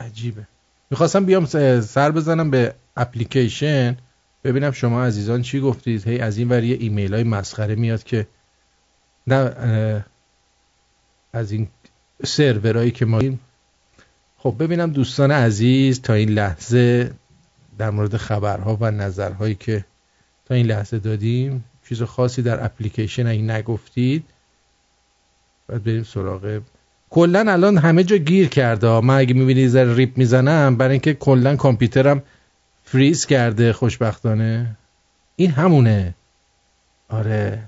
عجیبه. می‌خواستم بیام سر بزنم به اپلیکیشن. ببینم شما عزیزان چی گفتید. هی از این ور یه ایمیل های مسخره میاد که نه از این سرورایی که ما خب ببینم دوستان عزیز تا این لحظه در مورد خبرها و نظرهایی که تا این لحظه دادیم چیز خاصی در اپلیکیشن این نگفتید باید بریم سراغ کلا الان همه جا گیر کرده من اگه می‌بینی ذره ریپ می‌زنم برای اینکه کلا کامپیوترم فریز کرده خوشبختانه. این همونه. آره.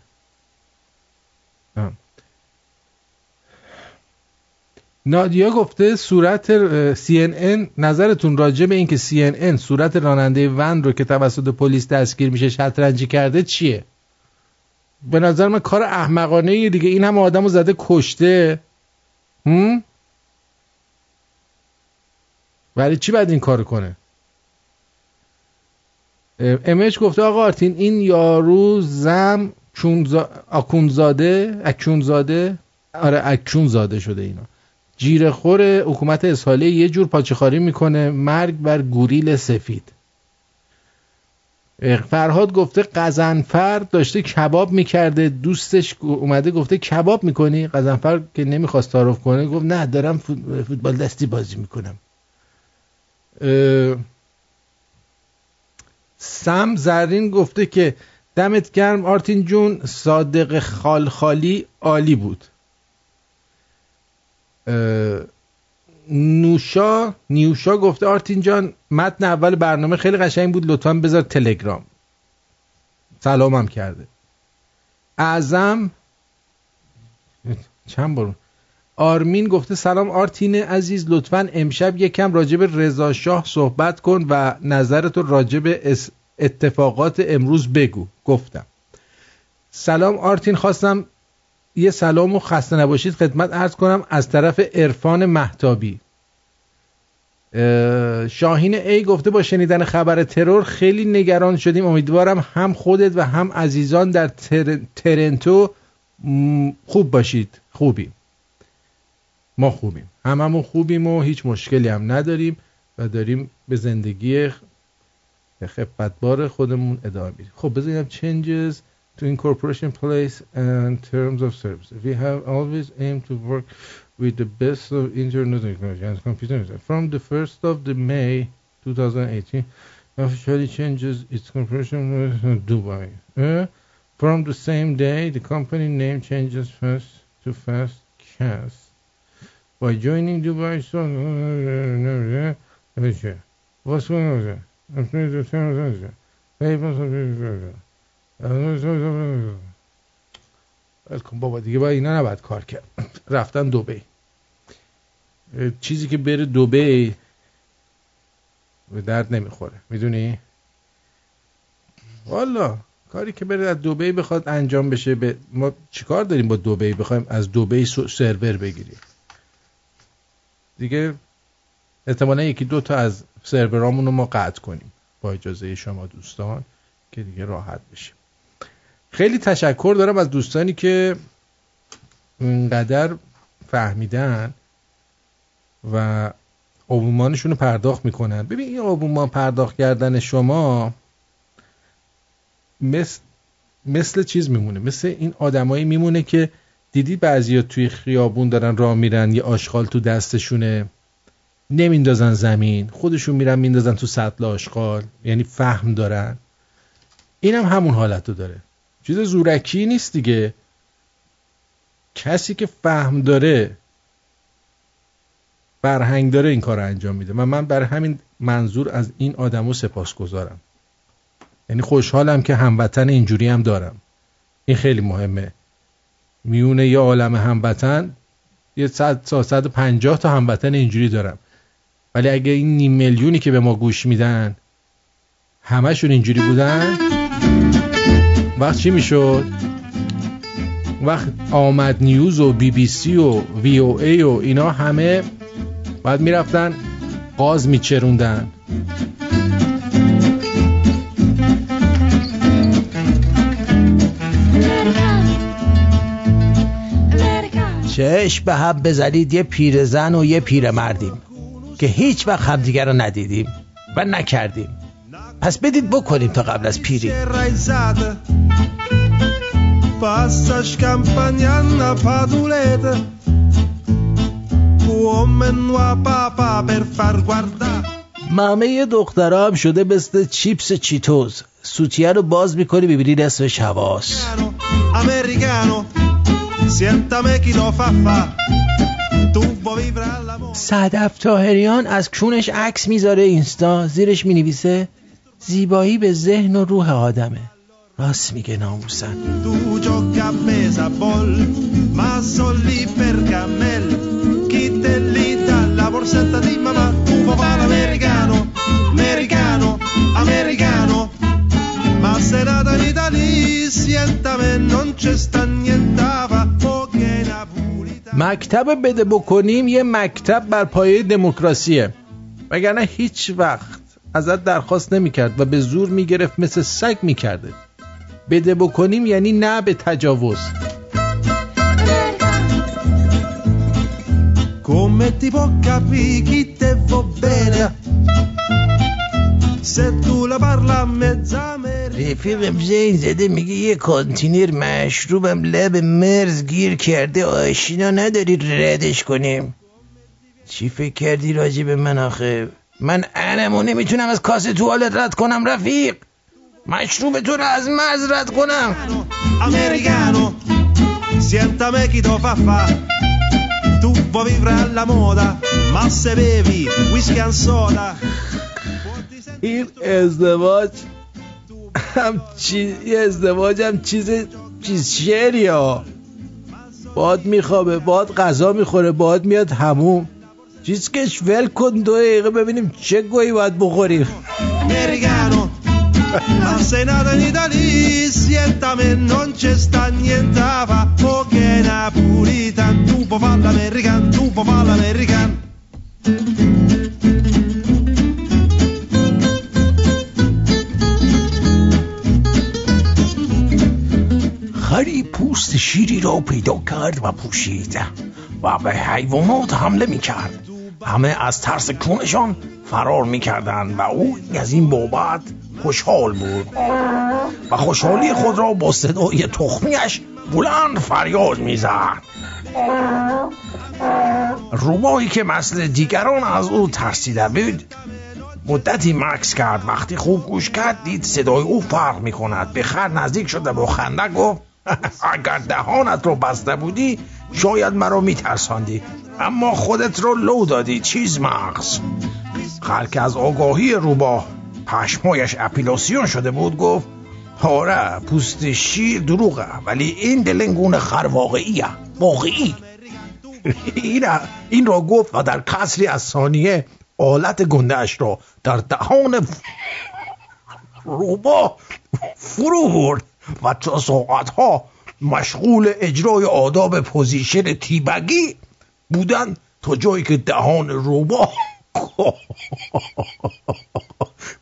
نادیا گفته صورت CNN نظرتون راجع به اینکه CNN صورت راننده ون رو که توسط پلیس دستگیر میشه شطرنجی کرده چیه؟ به نظر من کار احمقانه دیگه. این هم آدم رو زده کشته. هم؟ ولی چی باید این کار کنه؟ امش گفته آقا آرتین این یارو زم اکونزاده اکونزاده آره اکونزاده شده اینا. جیرخور حکومت اسحالی یه جور پاچخاری می‌کنه مرگ بر گوریل سفید. فرهاد گفته قزنفر داشته کباب می‌کرده دوستش اومده گفته کباب می‌کنی؟ قزنفر که نمی‌خواست تعارف کنه گفت نه دارم فوتبال دستی بازی می‌کنم. سم زرین گفته که دمت گرم آرتین جون صادق خالخالی عالی بود. نوشا نیوشا گفته آرتین جان متن اول برنامه خیلی قشنگ بود لطفا بذار تلگرام. سلامم کرده. اعظم چند بار؟ آرمین گفته سلام آرتین عزیز لطفا امشب یکم راجب رضا شاه صحبت کن و نظرتو راجب اتفاقات امروز بگو. گفتم. سلام آرتین خواستم یه سلام و خسته نباشید. خدمت ارز کنم از طرف عرفان محتابی شاهین ای گفته با شنیدن خبر ترور خیلی نگران شدیم. امیدوارم هم خودت و هم عزیزان در تر... ترنتو خوب باشید. خوبیم. ما خوبیم هممون خوبیم و هیچ مشکلی هم نداریم و داریم به زندگی خفتبار خودمون ادامه میدیم خب بذاریم changes to incorporation place and terms of service. We have always aimed to work with the best of internet technology and computer. From the 1st of the May 2018, officially changes its corporation to Dubai. Uh, from the same day, the company name changes first to Fast Cast. By joining Dubai, so what's going on there? I'm trying to tell you. کن بابا دیگه با اینا نباید کار کرد رفتن دوبی چیزی که بره دوبی به درد نمی‌خوره می‌دونی والا کاری که بره از دوبی بخواد انجام بشه به ما چیکار داریم با دوبی بخوایم از دوبی سرور بگیریم دیگه احتمالا یکی دو تا از سرورامون رو ما قطع کنیم با اجازه شما دوستان که دیگه راحت بشیم. خیلی تشکر دارم از دوستانی که اینقدر فهمیدن و آبومانشون رو پرداخت می‌کنن. ببین این آبومان پرداخت کردن شما مثل مثل چیز میمونه. مثل این آدمایی میمونه که دیدی بعضیا توی خیابون دارن راه میرن یه آشغال تو دستشونه؟ نمیندازن زمین خودشون میرن میندازن تو سطل آشغال یعنی فهم دارن. اینم هم همون حالت رو داره. چیز زورکی نیست دیگه. کسی که فهم داره برهنگ داره این کار انجام میده. و من برای همین منظور از این آدمو سپاس گذارم یعنی خوشحالم که هموطن اینجوری هم دارم. این خیلی مهمه. میونه یه عالم هموطن یه صد پنجاه تا هموطن اینجوری دارم. ولی اگه این نیم میلیونی که به ما گوش میدن همشون اینجوری بودن وقت چی می‌شد؟ وقت آمد نیوز و بی بی سی و وی او ای و اینا همه بعد می‌رفتن قاز میچروندن. چش به هم بزنید یه پیرزن و یه پیرمردیم که هیچ وقت همدیگه رو ندیدیم و نکردیم. پس بدید بکنیم تا قبل از پیری. مامه دخترها هم شده مثل چیپس چیتوز. سوتیه رو باز می‌کنی ببینی نصفش هواست صدف تاهریان از کونش عکس می‌ذاره اینستا. زیرش می‌نویسه زیبایی به ذهن و روح آدمه. راست میگه ناموسن. مکتب بده بکنیم یه مکتب بر پایه دموکراسیه. وگرنه هیچ وقت ازت درخواست نمی‌کرد و به زور می‌گرفت مثل سگ می‌کرده. بده بکنیم یعنی نه به تجاوز. Come ti può capire chi te va bene? رفیقم زنگ زده میگه یه کانتینر مشروبم لب مرز گیر کرده آشینا نداری ردش کنیم. چی فکر کردی راجی به من آخه؟ من انمو نمی‌تونم از کاسه توالت رد کنم رفیق. مشروب تو رو از مرز رد کنم. امریکانو siéntame chi do fa fa tu vuoi vivere alla moda ma se bevi whisky and soda این ازدواج هم چیز ازدواج هم چیز چیز شعری ها. باد میخوابه باد غذا می‌خوره باد میاد هموم. چیز کش ول کن دو دقیقه ببینیم چه گویی باید بخوریم. Fare l'american. خری پوست شیری را پیدا کرد و پوشید و به حیوانات حمله می کرد همه از ترس کونشان فرار می کردن و او از این بابت خوشحال بود. و خوشحالی خود را با صدای تخمیش بلند فریاد می‌زد. روبایی که مثل دیگران از او ترسیده بود مدتی مکس کرد. وقتی خوب گوش کرد دید صدای او فرق می کند به خر نزدیک شده با خنده گفت (laughs) اگر دهانت رو بسته بودی شاید مرا میترساندی. اما خودت رو لو دادی چیز مغز. خلک از آگاهی روباه پشمایش اپیلاسیون شده بود گفت آره پوست شیر دروغه ولی این دلنگون خر واقعیه واقعی. این, را گفت و در کسری از ثانیه آلت گندهش را در دهان روبا فرو برد. و ساعت ها مشغول اجرای آداب position tea bag ی بودن تا جایی که دهان روبا (laughs)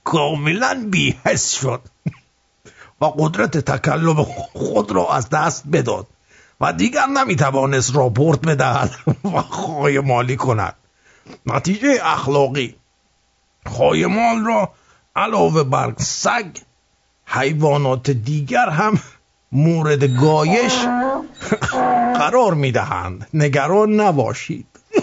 کاملا بیحس شد و قدرت تکلم خود را از دست بداد و دیگر نمی‌توانست راپورت بدهد (laughs) و خایه مالی کند. نتیجه اخلاقی خایمال را علاوه بر سگ حیوانات دیگر هم مورد گایش قرار می‌دهند. نگران نباشید. (laughs)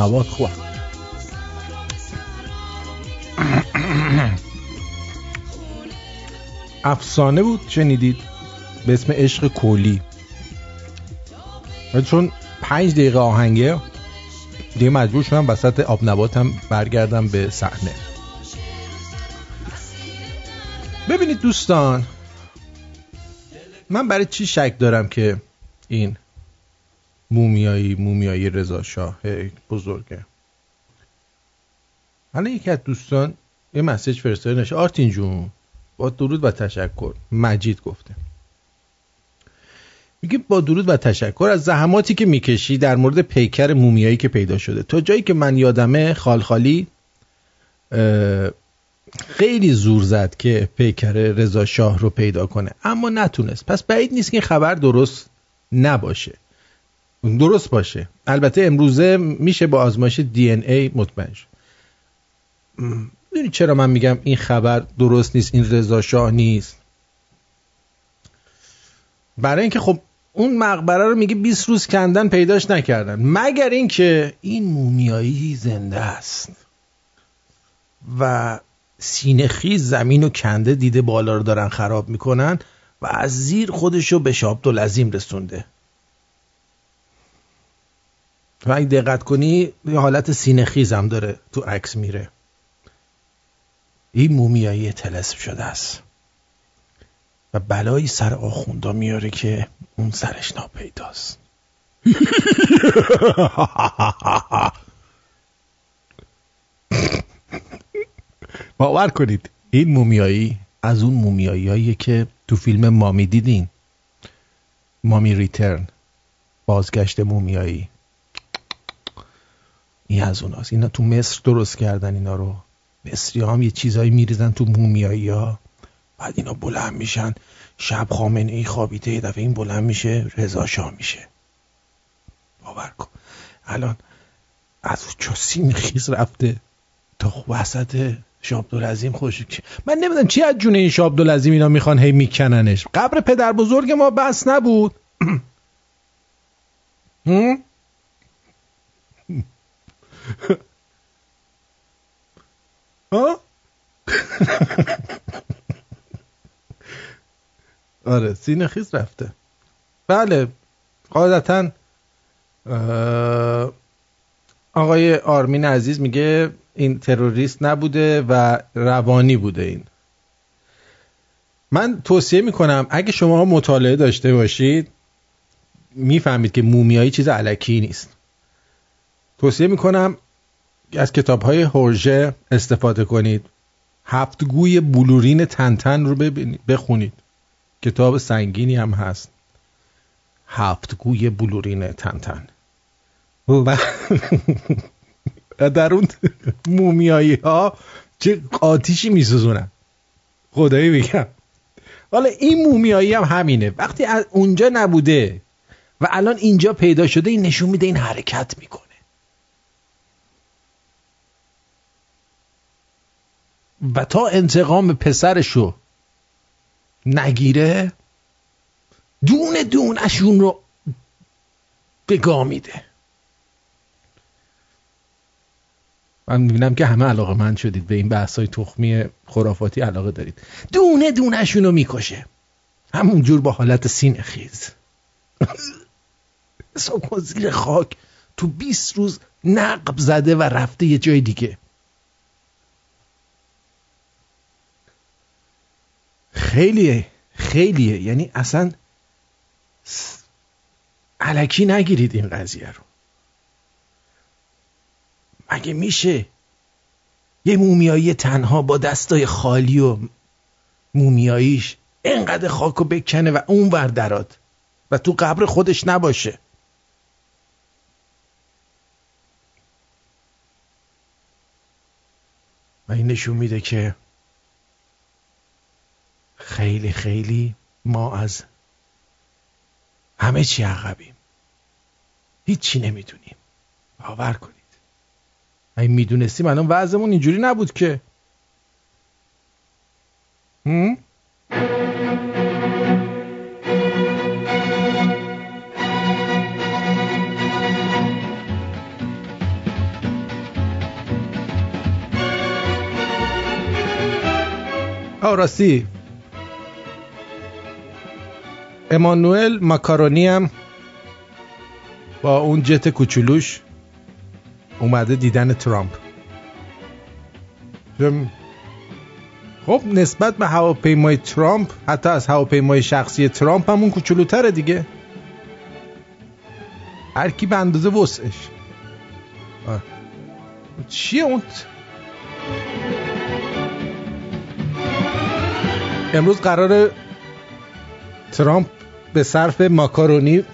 نواد خوب. (coughs) افسانه بود شنیدید. به اسم عشق کولی چون پنج دقیقه آهنگه دیگه مجبور شدم وسط آب نباتم برگردم به صحنه. ببینید دوستان من برای چی شک دارم که این مومیایی مومیایی رضا شاه. بزرگه. حالا یکی از دوستان یه مسیج فرستاده نشه آرتین جون با درود و تشکر. مجید گفته. میگه با درود و تشکر از زحماتی که می‌کشی در مورد پیکر مومیایی که پیدا شده. تا جایی که من یادمه خالخالی خیلی زور زد که پیکر رضا شاه رو پیدا کنه. اما نتونست. پس بعید نیست که خبر درست نباشه. درست باشه. البته امروزه میشه با آزمایش دی ان ای مطمئن شد چرا من میگم این خبر درست نیست این رضا شاه نیست؟ برای اینکه خب اون مقبره رو میگه 20 روز کندن پیداش نکردن. مگر اینکه این مومیایی زنده است و سینه زمین و کنده دیده بالا رو دارن خراب می‌کنن و از زیر خودشو به شابدالعظیم رسونده. و اگه دقت کنی یه حالت سینه خیزم داره تو عکس میره. این مومیایی تلسم شده است. و بلایی سر آخوندا میاره که اون سرش ناپیداست. (laughs) باور کنید این مومیایی از اون مومیایی که تو فیلم مامی دیدین. مامی ریترن بازگشت مومیایی. این از اوناست. اینا تو مصر درست کردن اینا رو. مصری هم یه چیزایی میریزن تو مومیایی ها. بعد اینا بلند میشن. شب خامنه ای خوابیده یه دفعه این بلند میشه رضا شاه میشه. باور کن. الان از چوسی خیز رفته تا وسط شابدالعظیم خوش من نمی‌دونم چی از جون این شابدالعظیم اینا می‌خوان هی میکننش. قبر پدر بزرگ ما بس نبود. (clears throat) (laughs) ها؟ (laughs) آره سینه خیز رفته. بله قاعدتا آقای آرمین عزیز میگه این تروریست نبوده و روانی بوده این. من توصیه می‌کنم اگه شما مطالعه داشته باشید می‌فهمید که مومیایی چیز علکی نیست. توصیه می‌کنم از کتاب های هورژه استفاده کنید. هفتگوی بلورین تنتن رو بخونید. کتاب سنگینی هم هست. هفتگوی بلورین تنتن. (laughs) در اون مومیایی ها چه آتیشی میسوزونن. خدایی بگم حالا این مومیایی هم همینه. وقتی از اونجا نبوده و الان اینجا پیدا شده این نشون میده این حرکت می‌کنه. و تا انتقام پسرشو نگیره دونه دونشون رو بگاه میده. من می‌بینم که همه علاقه من شدید به این بحث های تخمی خرافاتی علاقه دارید. دونه دونشون رو می‌کشه. همونجور با حالت سین خیز. (laughs) حساب زیر خاک تو 20 روز نقب زده و رفته یه جای دیگه. خیلیه خیلیه یعنی اصلا علکی نگیرید این قضیه رو. مگه میشه یه مومیایی تنها با دستای خالی و مومیاییش انقدر خاک رو بکنه و اون دراد و تو قبر خودش نباشه؟ و این نشون میده که خیلی خیلی ما از همه چی عقبیم. هیچی نمی‌دونیم. باور کنید. اگه می‌دونستیم الان وضعمون اینجوری نبود که. هم؟ راستی. امانوئل ماکارونی هم با اون جت کوچولوش اومده دیدن ترامپ. خب نسبت به هواپیمای ترامپ حتی از هواپیمای شخصی ترامپ همون کوچولوتره دیگه. هر کی به اندازه وسعش. چیه اون؟ امروز قرار ترامپ به صرف ماکارونی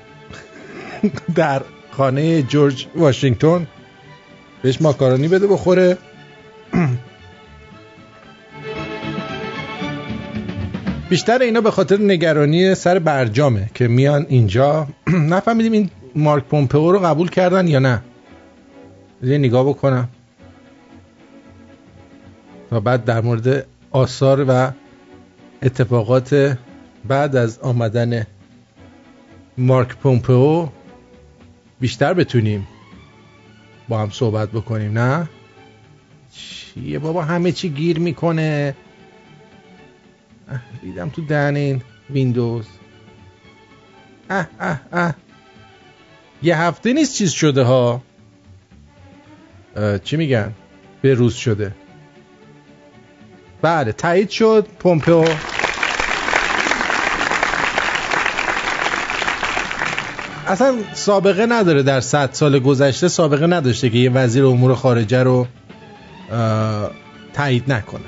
در خانه جورج واشنگتن بهش ماکارونی بده بخوره. بیشتر اینا به خاطر نگرانی سر برجامه که میان اینجا. نفهمیدیم این مارک پومپئو رو قبول کردن یا نه. یه نگاه بکنم. تا بعد در مورد آثار و اتفاقات بعد از آمدن مارک پومپئو بیشتر بتونیم با هم صحبت بکنیم نه؟ چیه بابا همه چی گیر می‌کنه. دیدم تو دهن این ویندوز. اه اه اه. یه هفته نیست چیز شده ها. چی میگن؟ به روز شده. بله تایید شد. پومپئو. اصلا سابقه نداره در صد سال گذشته سابقه نداشته که یه وزیر امور خارجه رو تایید نکنه.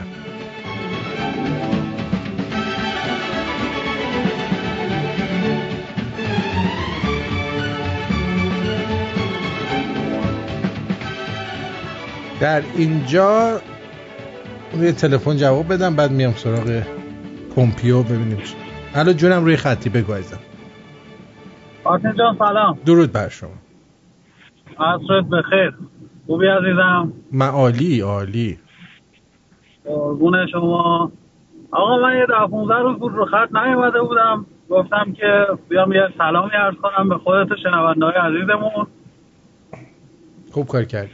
در اینجا روی تلفن جواب بدم بعد میام سراغ پومپیو ببینیم الان جونم روی خطی بگو ازم آتن جان سلام. درود بر شما. عصرت بخیر خوبی عزیزم؟ من عالی. قربون شما. آقا من یه ده 15 روز بود رو خط نیومده بودم. گفتم که بیام یه سلامی عرض کنم به خودت شنونده های عزیزمون. خوب کار کردی.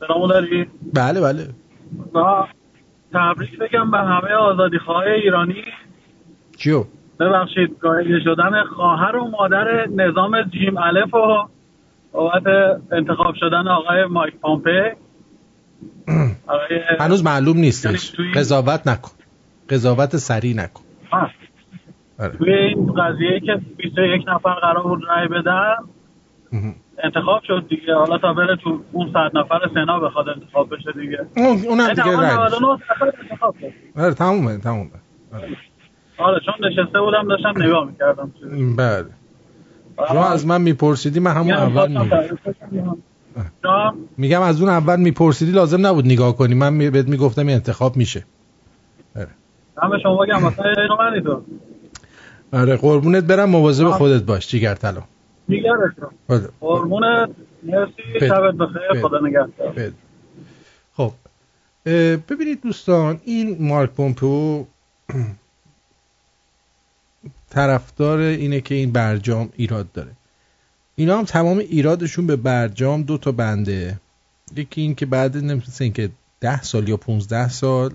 سلامو داری؟ بله بله. تبریک بگم به همه آزادی خواه ایرانی. کیو؟ ببخشید گاهی شدن خواهر و مادر نظام جیم الف و بابت انتخاب شدن آقای مایک پامپه (clears throat) هنوز معلوم نیستش. یعنی قضاوت نکن. قضاوت سریع نکن. آره. توی این قضیه که 21 نفر قرار بود رای بدن انتخاب شد دیگه. حالا تا بره تو اون صد نفر سنا بخواد انتخاب بشه دیگه. اون اونم دیگه رای آره تمومه تمومه. آره. چون نشسته بودم داشتم نگاه می‌کردم بله. شما از من میپرسیدی من همون اول میگم از اون اول میپرسیدی لازم نبود نگاه کنی. من بهت می‌گفتم این انتخاب میشه. آره. همه شما بگم مثلا اینو تو آره قربونت برم. مواظب خودت باش. جیگر طلا. قربونت. مرسی. شبت بخیر. خدا نگهدار. خب ببینید دوستان این مارک پومپو طرفدار اینه که این برجام ایراد داره. اینا هم تمام ایرادشون به برجام دو تا بنده. یکی این که بعد نمی‌تونست که ده سال یا 15 سال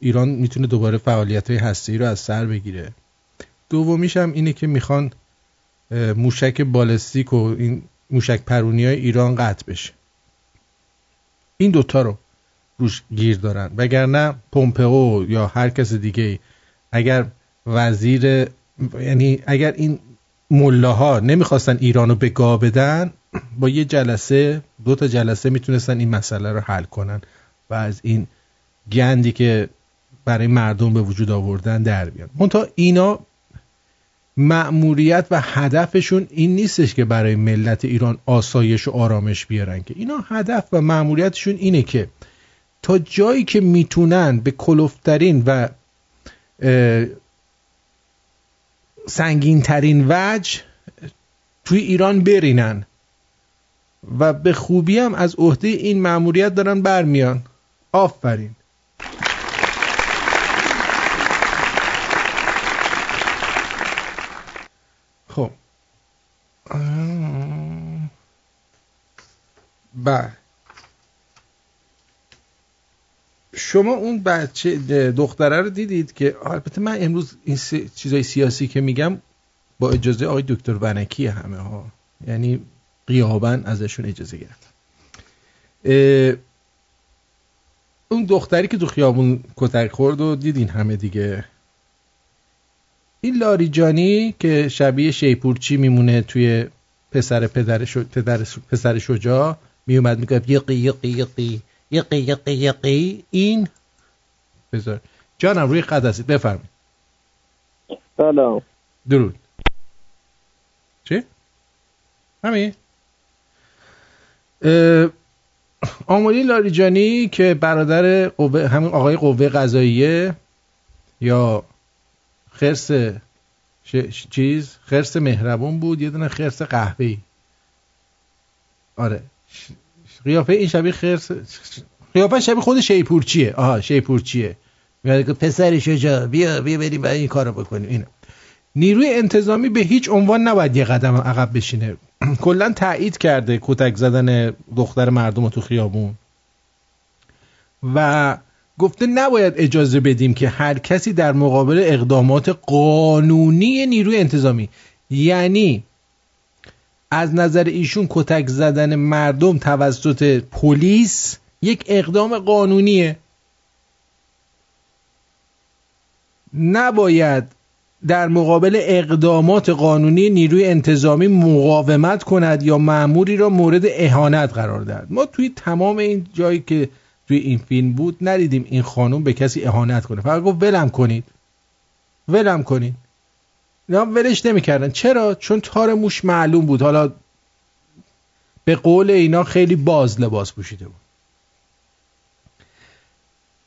ایران می‌تونه دوباره فعالیت های هسته رو از سر بگیره. دومیش هم اینه که می‌خوان موشک بالستیک و این موشک پرونی های ایران قطع بشه. این دوتا رو روش گیر دارن. وگرنه پومپئو یا هر کس دیگه اگر وزیر یعنی اگر این ملاها نمی‌خواستن ایرانو به گا بدن با یه جلسه دو تا جلسه می‌تونستن این مسئله رو حل کنن و از این گندی که برای مردم به وجود آوردن در بیان. منتها اینا مأموریت و هدفشون این نیستش که برای ملت ایران آسایش و آرامش بیارن که. اینا هدف و مأموریتشون اینه که تا جایی که می‌تونن به کلوفترین و سنگین ترین وجه توی ایران برینن. و به خوبی هم از عهده این مأموریت دارن برمیان. آفرین. خب. بله. شما اون بچه دختره رو دیدید که البته من امروز این چیزای سیاسی که میگم با اجازه آقای دکتر ونکی همه ها. یعنی قیابن ازشون اجازه گرفت. اون دختری که تو خیابون کتک خورد و دیدین همه دیگه. این لاریجانی که شبیه شیپورچی میمونه توی پسر پدر, پدر پسر شجاع میومد میگه یقی یقی یقی. یقی یقی یقی. این؟ بذار. جانم روی قد هستید بفرمید سلام. درود. چی؟ همین. آمولی لاریجانی که برادر قوه همین آقای قوه قضاییه یا خرس چیز خرس مهربون بود یه دونه خرس قهوه‌ای. آره. قیافه این شبیه خرس قیافه شبیه خود شیپورچیه. آها شیپورچیه. میگه که پسر شجاع بیا بیا بریم برای این کارو بکنیم. اینو نیروی انتظامی به هیچ عنوان نباید یه قدم عقب بشینه. (clears throat) کلا تایید کرده کتک زدن دختر مردم تو خیابون. و گفته نباید اجازه بدیم که هر کسی در مقابل اقدامات قانونی نیروی انتظامی یعنی از نظر ایشون کتک زدن مردم توسط پلیس یک اقدام قانونیه. نباید در مقابل اقدامات قانونی نیروی انتظامی مقاومت کند یا معموری را مورد اهانت قرار دهد. ما توی تمام این جایی که توی این فیلم بود ندیدیم این خانم به کسی اهانت کنه. فقط گفت ولم کنید. ولم کنید. اینا ولش نمی‌کردن. چرا؟ چون تار موش معلوم بود. حالا به قول اینا خیلی باز لباس پوشیده بود.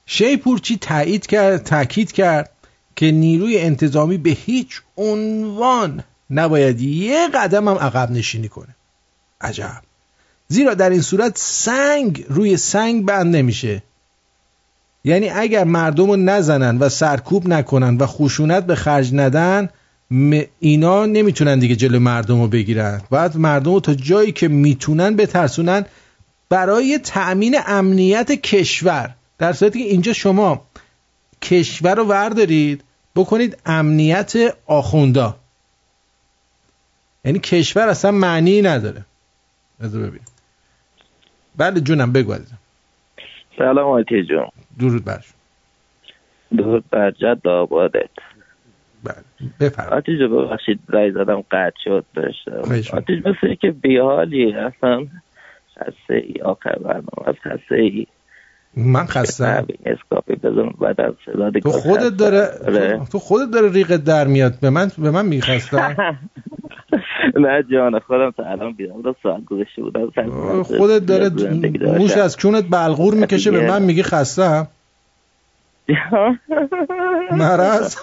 شیپورچی تایید کرد تاکید کرد که نیروی انتظامی به هیچ عنوان نباید یه قدم هم عقب نشینی کنه. عجب. زیرا در این صورت سنگ روی سنگ بند نمیشه. یعنی اگر مردم رو نزنن و سرکوب نکنن و خشونت به خرج ندن اینا نمی‌تونن دیگه جلو مردم رو بگیرن. باید مردم رو تا جایی که می‌تونن بترسونن برای تأمین امنیت کشور. در صورتی که اینجا شما کشور رو وردارید بکنید امنیت آخوندا. یعنی کشور اصلا معنی نداره. بذار ببین بله جونم بگو عزیزم. سلام آتی جون. درود برشون درود بر جد آبادت. بفرمایید. آتی جون ببخشید رای زدم قطع شد داشتم. آتی جون مثل که بیحالی اصلا خسته ای آخر برنامه از خسته ای من خسته اسکاپی بزن بعد از صدا تو خودت داره تو خودت داره ریقت در میاد. به من به من می‌خواستم. (laughs) نه جان خودم تا الان بیدم رو ساعت گذاشته بودم. خودت داره موش از کونت بلغور می‌کشه به من میگی خستم. مرز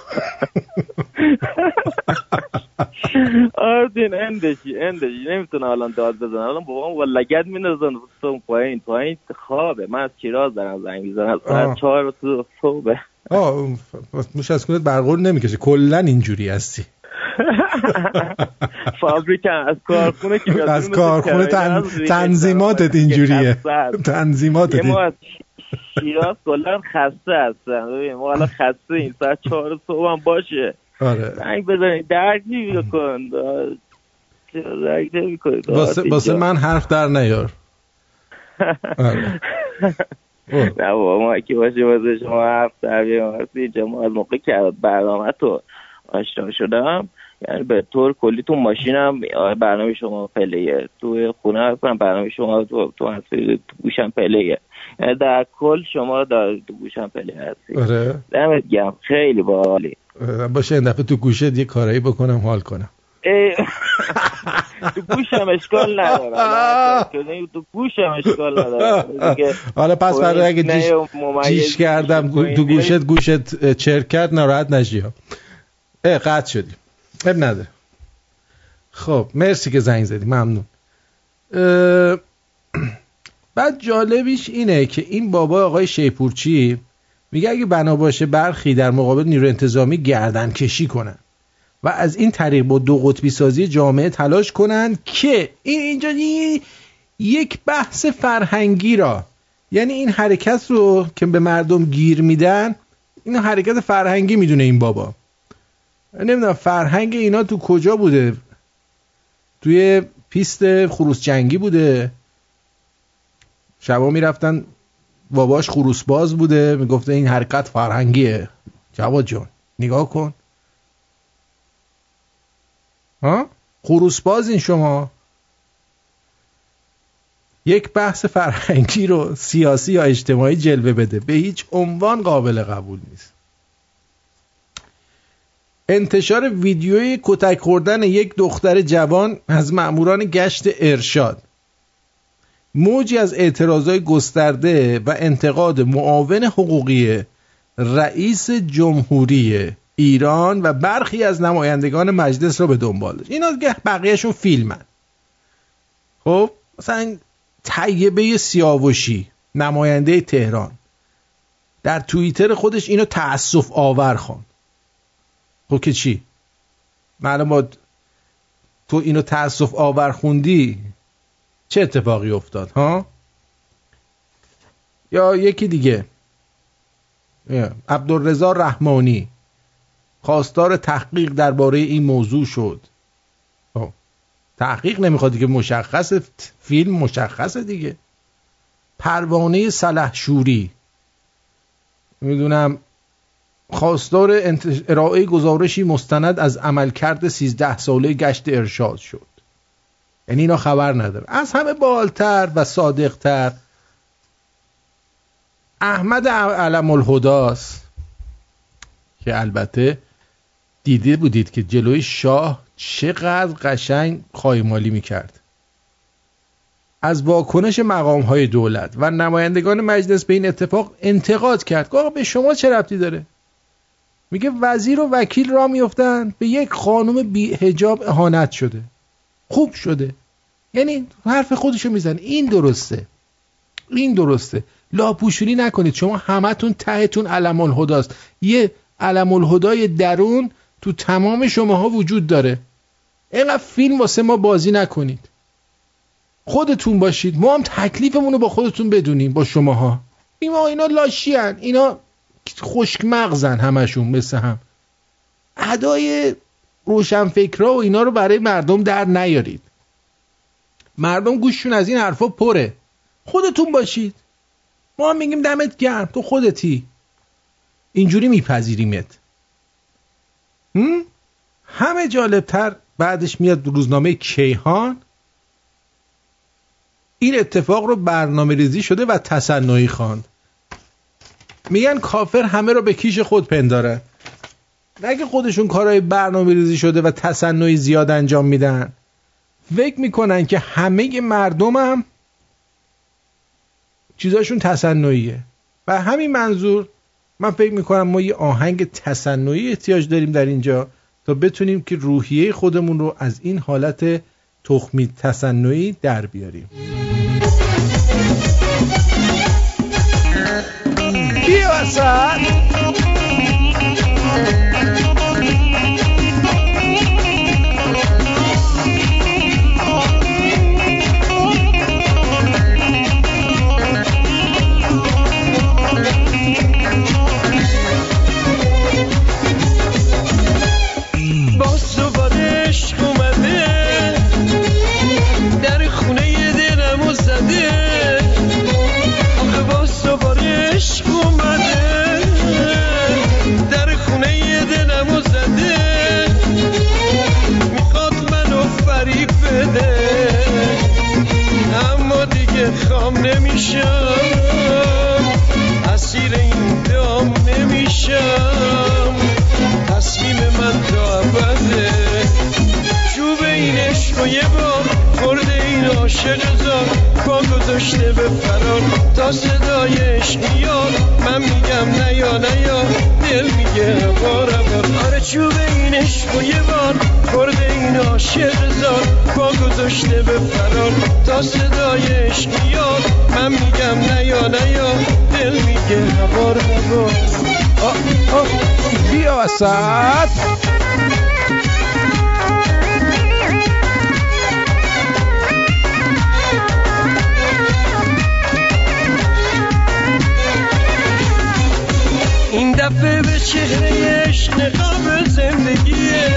آردین اندشی اندشی نمی‌تونه الان داد بزنه الان بابام با لگت میندازن. تو پایین پایین. خوابه. من از چیراز دارم زنگ می‌زنم. ساعت چهار تو صبح آه موش از کونت برقور نمی‌کشه کلا اینجوری هستی. (laughs) فابریکا از کارخونه که از کارخونه تنظیماتت اینجوریه. تنظیماتت شیراز کلا خسته هستن. ببین ما حالا خسته این ساعت چهار صبح هم باشه. آره. زنگ بزنید. درک کن درک نمی‌کنید واسه من حرف در نیار. آره. (laughs) نه بابا ما که باشه واسه شما حرف در اینجا ما از موقع که برنامه تو آشنا شدم یعنی به طور کلی تو ماشینم برنامه شما پلیه تو خونه هستم برنامه شما تو تو گوشم پلیه در کل شما در تو گوشم پلی هستی. آره. دمت گرم. خیلی باحالی. باشه این دفعه تو گوشت یه کارایی بکنم حال کنم. (laughs) تو گوشم اشکال نداره (laughs) تو گوشم اشکال نداره (laughs) حالا پس برای اگه جیش, جیش کردم تو گوشت گوشت چرک کرد ناراحت نشی ها. قطع شدیم اب نداره. خب مرسی که زنگ زدی. ممنون. (clears throat) بعد جالبیش اینه که این بابا آقای شیپورچی میگه اگه بنا باشه برخی در مقابل نیرو انتظامی گردن کشی کنن و از این طریق با دو قطبی سازی جامعه تلاش کنن که این اینجا یک بحث فرهنگی را یعنی این حرکت رو که به مردم گیر میدن این حرکت فرهنگی می‌دونه این بابا. نمی‌دونم فرهنگ اینا تو کجا بوده؟ توی پیست خروس جنگی بوده؟ شبا می‌رفتن باباش خروس باز بوده می‌گفته این حرکت فرهنگیه. جواد جان نگاه کن. ها؟ خروس باز این شما. یک بحث فرهنگی رو سیاسی یا اجتماعی جلوه بده. به هیچ عنوان قابل قبول نیست. انتشار ویدیوی کتک خوردن یک دختر جوان از مأموران گشت ارشاد. موجی از اعتراضای گسترده و انتقاد معاون حقوقی رئیس جمهوری ایران و برخی از نمایندگان مجلس را به دنبال داشت. اینا بقیهشون فیلمن. خب مثلا طیبه سیاوشی نماینده تهران. در توییتر خودش اینو تأسف آور خوان خب که چی؟ معلومات تو اینو تأسف آور خوندی؟ چه اتفاقی افتاد ها؟ یا یکی دیگه؟ عبدالرضا رحمانی خواستار تحقیق درباره این موضوع شد. تحقیق نمی‌خواد که مشخص فیلم مشخصه دیگه. پروانه شوری. می‌دونم خواستار ارائه گزارشی مستند از عملکرد 13 ساله گشت ارشاد شد. یعنی اینا خبر نداره. از همه بالتر و صادقتر. احمد علم الهداست که البته دیده بودید که جلوی شاه چقدر قشنگ خایمالی می‌کرد. از واکنش مقام های دولت و نمایندگان مجلس به این اتفاق انتقاد کرد. آقا به شما چه ربطی داره؟ میگه وزیر و وکیل را میفتن به یک خانم بی هجاب اهانت شده. خوب شده. یعنی حرف خودشو میزن این درسته. این درسته. لاپوشونی نکنید. شما همتون تهتون علم الهداست یه علم الهدای درون تو تمام شماها وجود داره. اینقدر فیلم واسه ما بازی نکنید. خودتون باشید. ما هم تکلیفمون رو با خودتون بدونیم با شماها. اینا اینا لاشی هن. اینا خشک مغزن همشون مثل هم. ادای روشنفکرا و اینا رو برای مردم در نیارید. مردم گوششون از این حرفا پره. خودتون باشید. ما هم میگیم دمت گرم. تو خودتی. اینجوری میپذیریمت. همه جالبتر بعدش میاد روزنامه کیهان. این اتفاق رو برنامه ریزی شده و تصنعی خواند. میگن کافر همه رو به کیش خود پنداره نگه خودشون کارهای برنامه ریزی شده و تصنعی زیاد انجام میدن. فکر می‌کنن که همه مردم هم چیزاشون تصنعیه. و همین منظور من فکر می‌کنم ما یه آهنگ تصنعی احتیاج داریم در اینجا تا بتونیم که روحیه خودمون رو از این حالت تخمی تصنعی در بیاریم. بیا این عشق و یه بار خورده این عاشق زار پا گذاشته به فرار تا صدای عشق من میگم نیا نیا دل میگه بار بار آره چوب این عشق و یه بار. خورده این عاشق زار پا گذاشته به فرار تا صدای عشق من میگم نیا نیا دل میگه هوار هوار بیا وسط. دفعه به چهرهش نقاب زندگیه.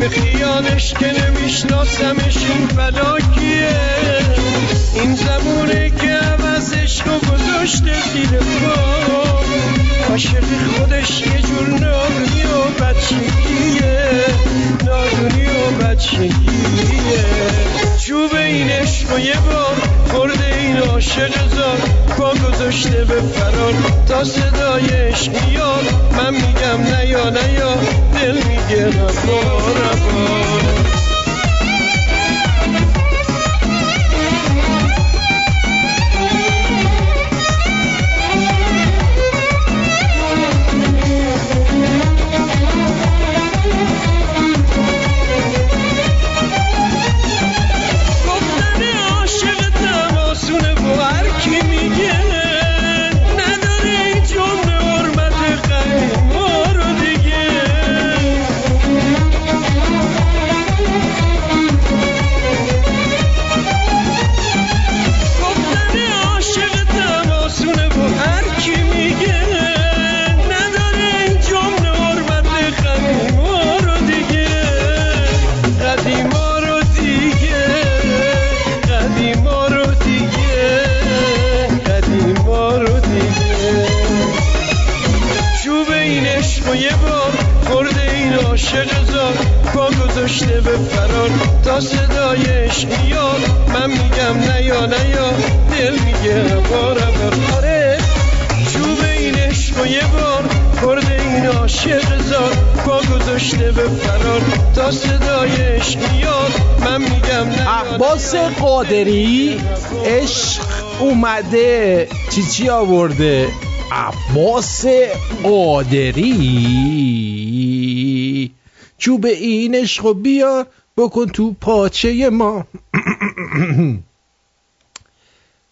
به خیالش که نمیشناسمش این فدا کیه این زمونه که عوضش رو گذاشته زیر پا. عاشق خودش یه جور نادونی و بچگیه. نادونی و بچگیه. چوب این عشق یه بار خورده این عاشق زار. پا گذاشته به فرار تا صدای عشق من میگم نیا نیا دل میگه ربا ربا عاشق زار پا گذاشته به فرار. تا صدایش میاد من میگم نیا نیا دل میگه بار آره چوب این عشق و یه بار. کرده این عاشق زار. پا گذاشته به فرار. تا صدایش میاد من میگم عباس قادری عشق اومده. چی چی آورده؟ عباس قادری. چوب این عشق بیار بکن تو پاچه ما. (clears throat)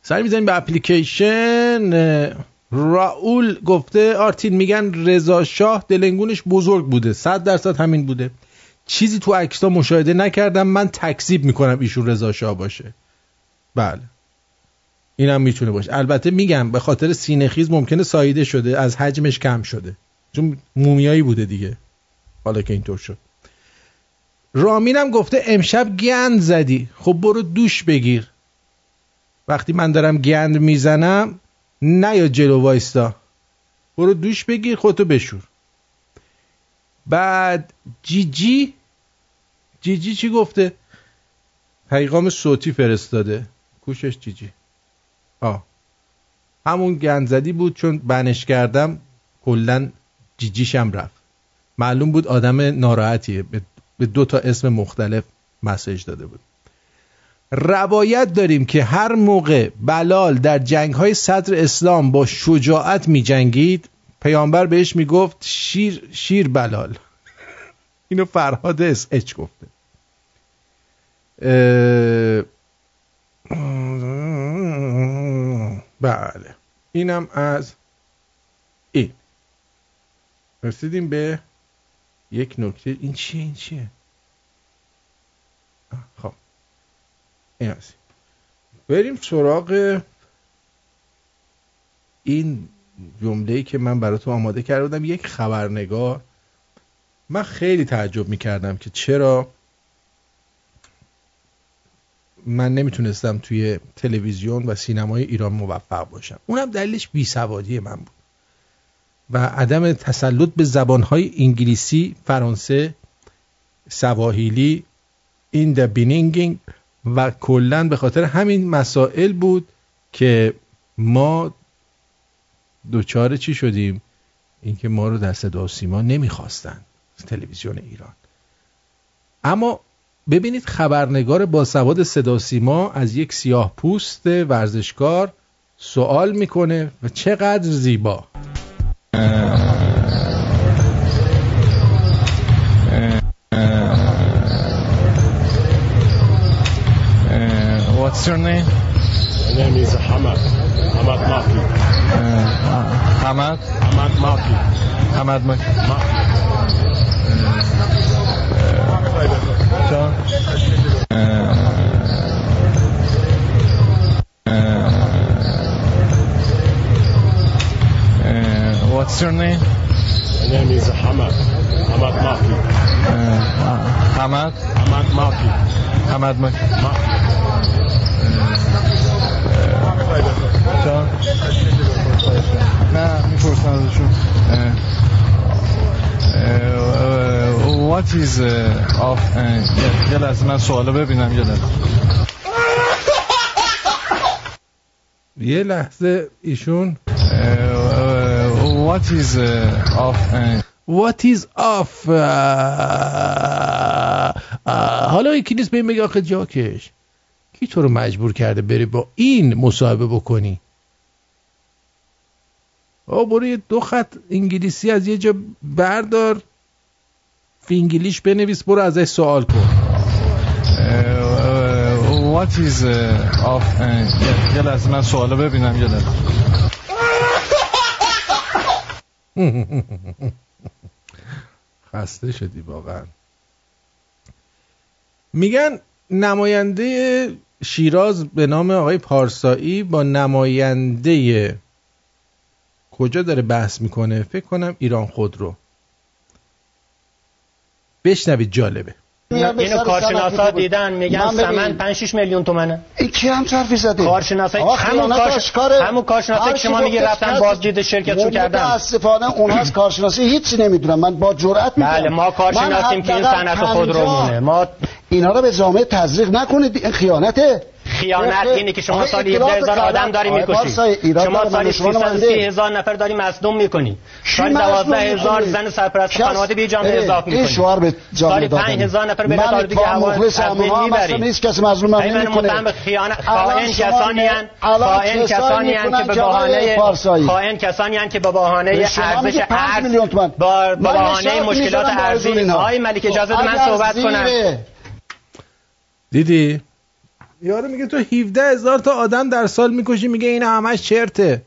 سر می‌زنیم به اپلیکیشن راول گفته آرتین میگن رضا شاه دلنگونش بزرگ بوده. صد درصد همین بوده. چیزی تو عکس‌ها مشاهده نکردم من تکذیب می‌کنم ایشون رضا شاه باشه. بله. اینم می‌تونه باشه. البته میگم به خاطر سینه‌خیز ممکنه ساییده شده از حجمش کم شده. چون مومیایی بوده دیگه. حالا که اینطور شد. رامینم گفته امشب گند زدی. خب برو دوش بگیر. وقتی من دارم گند می‌زنم نه یا جلو وایستا. برو دوش بگیر خودتو بشور. بعد جیجی جیجی چی گفته؟ پیغام صوتی فرستاده. کوشش جیجی. آه. همون گندزدی بود چون بنش کردم. کلا جیجیشم رفت. معلوم بود آدم ناراحتیه. به دو تا اسم مختلف مسیج داده بود. روایت داریم که هر موقع بلال در جنگ های صدر اسلام با شجاعت می جنگید پیامبر بهش می گفت شیر, شیر بلال. (laughs) اینو فرهاد اس اچ گفته. بله. اینم از این. رسیدیم به یک نکته. این چیه؟ این چیه؟ خب. این هست بریم سراغ این جمله که من براتون آماده کرده بودم. یک خبرنگار. من خیلی تعجب می‌کردم که چرا من نمی‌تونستم توی تلویزیون و سینمای ایران موفق باشم. اونم دلیلش بیسوادی من بود. و عدم تسلط به زبانهای انگلیسی، فرانسه، سواهیلی، این د بینینگینگ و کلا به خاطر همین مسائل بود که ما دوچار چی شدیم؟ اینکه ما رو در صدا سیما نمی‌خواستن تلویزیون ایران. اما ببینید خبرنگار با سواد صدا سیما از یک سیاه پوست ورزشکار سوال می‌کنه و چقدر زیبا. What's your name? My name is Hamad. Hamad Maki. Uh, Hamad? Hamad Maki. Hamad Maki. Maki. John? what's your name? My name is Hamad. Hamad Maki. Uh, Hamad? Hamad Maki. Hamad Maki. نه می‌پرسن ازشون. What is of یه لحظه من سوالو ببینم یه لحظه. یه لحظه ایشون. What is of What is off حالا یکی نیست به این بگه آخه جاکش. کی تو رو مجبور کرده بری با این مصاحبه بکنی؟ آه برو یه دو خط انگلیسی از یه جا بردار. فینگلیش بنویس برو ازش سوال کن. What is of یه لحظه من سوالو ببینم یه لحظه. (laughs) خسته شدی واقعا. میگن نماینده شیراز به نام آقای پارسایی با نماینده کجا داره بحث می‌کنه؟ فکر کنم ایران خود رو. بشنوید جالبه. اینو کارشناسا دیدن میگن سمن 5 6 میلیون تومنه. این کی هم حرفی زده. کارشناسا همون کارش همون کارشناسا که شما میگی رفتن بازدید شرکتشون کردن. متاسفانه اون از کارشناسی. هیچی نمی‌دونم. من با جرأت میگم. بله ما کارشناسیم که این صنعت خودرومونه ما اینا رو به جامعه تزریق نکنید این خیانته خیانت اینه که شما سالی 17 هزار آدم داری می‌کشی. شما سالی 330 هزار نفر داری مصدوم می‌کنی. سالی 12 هزار زن سرپرست خانواده به جامعه اضافه می‌کنی. شوهر به سالی 5 هزار نفر به دار دیگه هوا از بین می‌بری نیست کسی مظلوم نمی‌کنه. من خیانت خائن کسانی ان خائن کسانی ان که به بهانه خائن کسانی ان که به بهانه ارزش ارز با بهانه مشکلات ارزی آقای ملک اجازه من صحبت کنم. دیدی؟ یارو میگه تو 17 هزار تا آدم در سال می‌کشی میگه اینا همش چرته.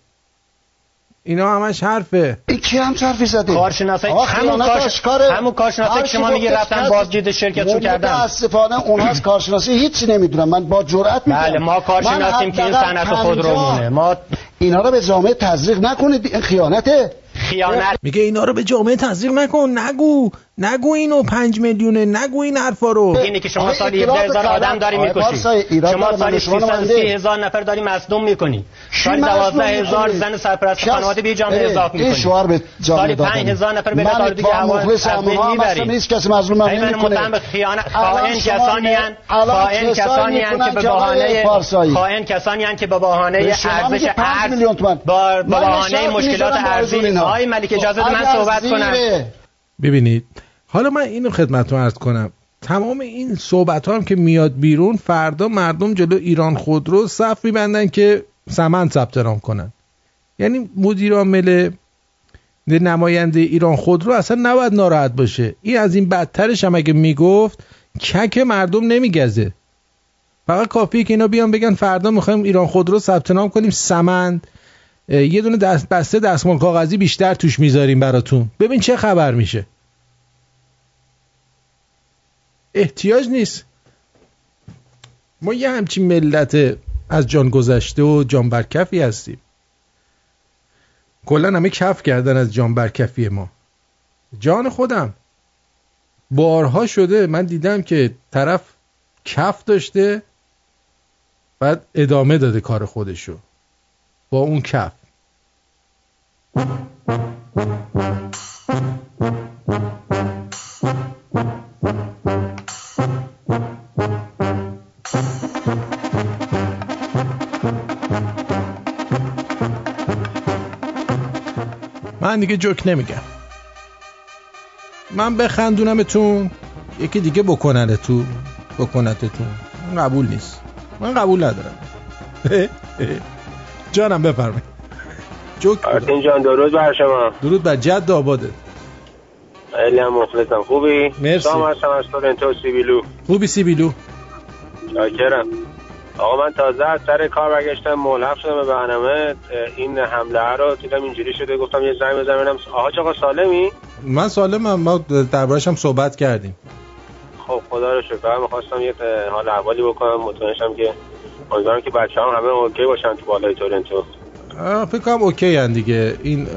اینا همش حرفه. این کی هم حرفی زده؟ کارشناسای همون کارش همون کارشناسایی که شما میگی رفتن بازدید شرکتشو کردن. متاسفانه اون از کارشناسی هیچی نمی‌دونم. من با جرأت میگم. بله ما کارشناسیم که این صنعت خودرومونه ما اینا رو به جامعه تزریق نکنید. این خیانته. خیانت. میگه اینا رو به جامعه تزریق نکن. نگو. نگو اینو پنج میلیونه نگو این حرفا رو. اینه که شما سالی 17 هزار آدم داری می‌کشی. شما سالی 330 هزار نفر داری مصدوم می‌کنی. سالی 12 هزار زن سرپرست خانواده به جامعه اضافه می‌کنی. این شوهر به سالی 5 هزار نفر به دار دیگه هوا از بین می‌بری نیست کسی مظلوم نمی‌کنه. من خیانت خائن کسانی ان خائن کسانی ان که به بهانه خائن کسانی ان که به بهانه ارزش ارز با بهانه مشکلات ارزی آقای ملک اجازه من صحبت کنم. ببینید حالا من اینو خدمتتون عرض کنم. تمام این صحبت ها هم که میاد بیرون فردا مردم جلو ایران خودرو صف میبندن که سمن ثبت نام کنن. یعنی مدیر عامل نماینده ایران خودرو اصلا نباید ناراحت باشه. این از این بدترش هم اگه می‌گفت کک مردم نمیگزه. فقط کافیه که اینا بیان بگن فردا می‌خوایم ایران خودرو ثبت نام کنیم. سمند یه دونه دست بسته دستمال کاغذی بیشتر توش می‌ذاریم براتون. ببین چه خبر میشه. احتیاج نیست. ما یه همچین ملت از جان گذشته و جان برکفی هستیم. کلا همه کف کردن از جان برکفی ما. جان خودم. بارها شده من دیدم که طرف کف داشته بعد ادامه داده کار خودشو. با اون کف. من دیگه جوک نمیگم من بخندونمتون یکی دیگه بکننه تو بکنتتون قبول نیست. من قبول ندارم. (laughs) جانم بفرمایید. جوک آرتین جان درود بر شما. درود بر جد آباده خیلی هم مخلصم. خوبی؟ مرسی. سلام هستم از تورنتو سیبیلو. خوبی سیبیلو؟ شاکرم آقا من تازه از سر کار برگشتم ملحق شدم به برنامه. این حمله رو دیدم اینجوری شده گفتم یه زنگ بزنم ببینم. آقا آقا سالمی؟ من سالمم ما دربارش هم صحبت کردیم. خب خدا رو شکر. می‌خواستم یه حال احوالی بکنم. مطمئنشم که امیدوارم که بچه هم همه اوکی باشن تو بالای تورنتو. فکر کنم اوکی هن دیگه. این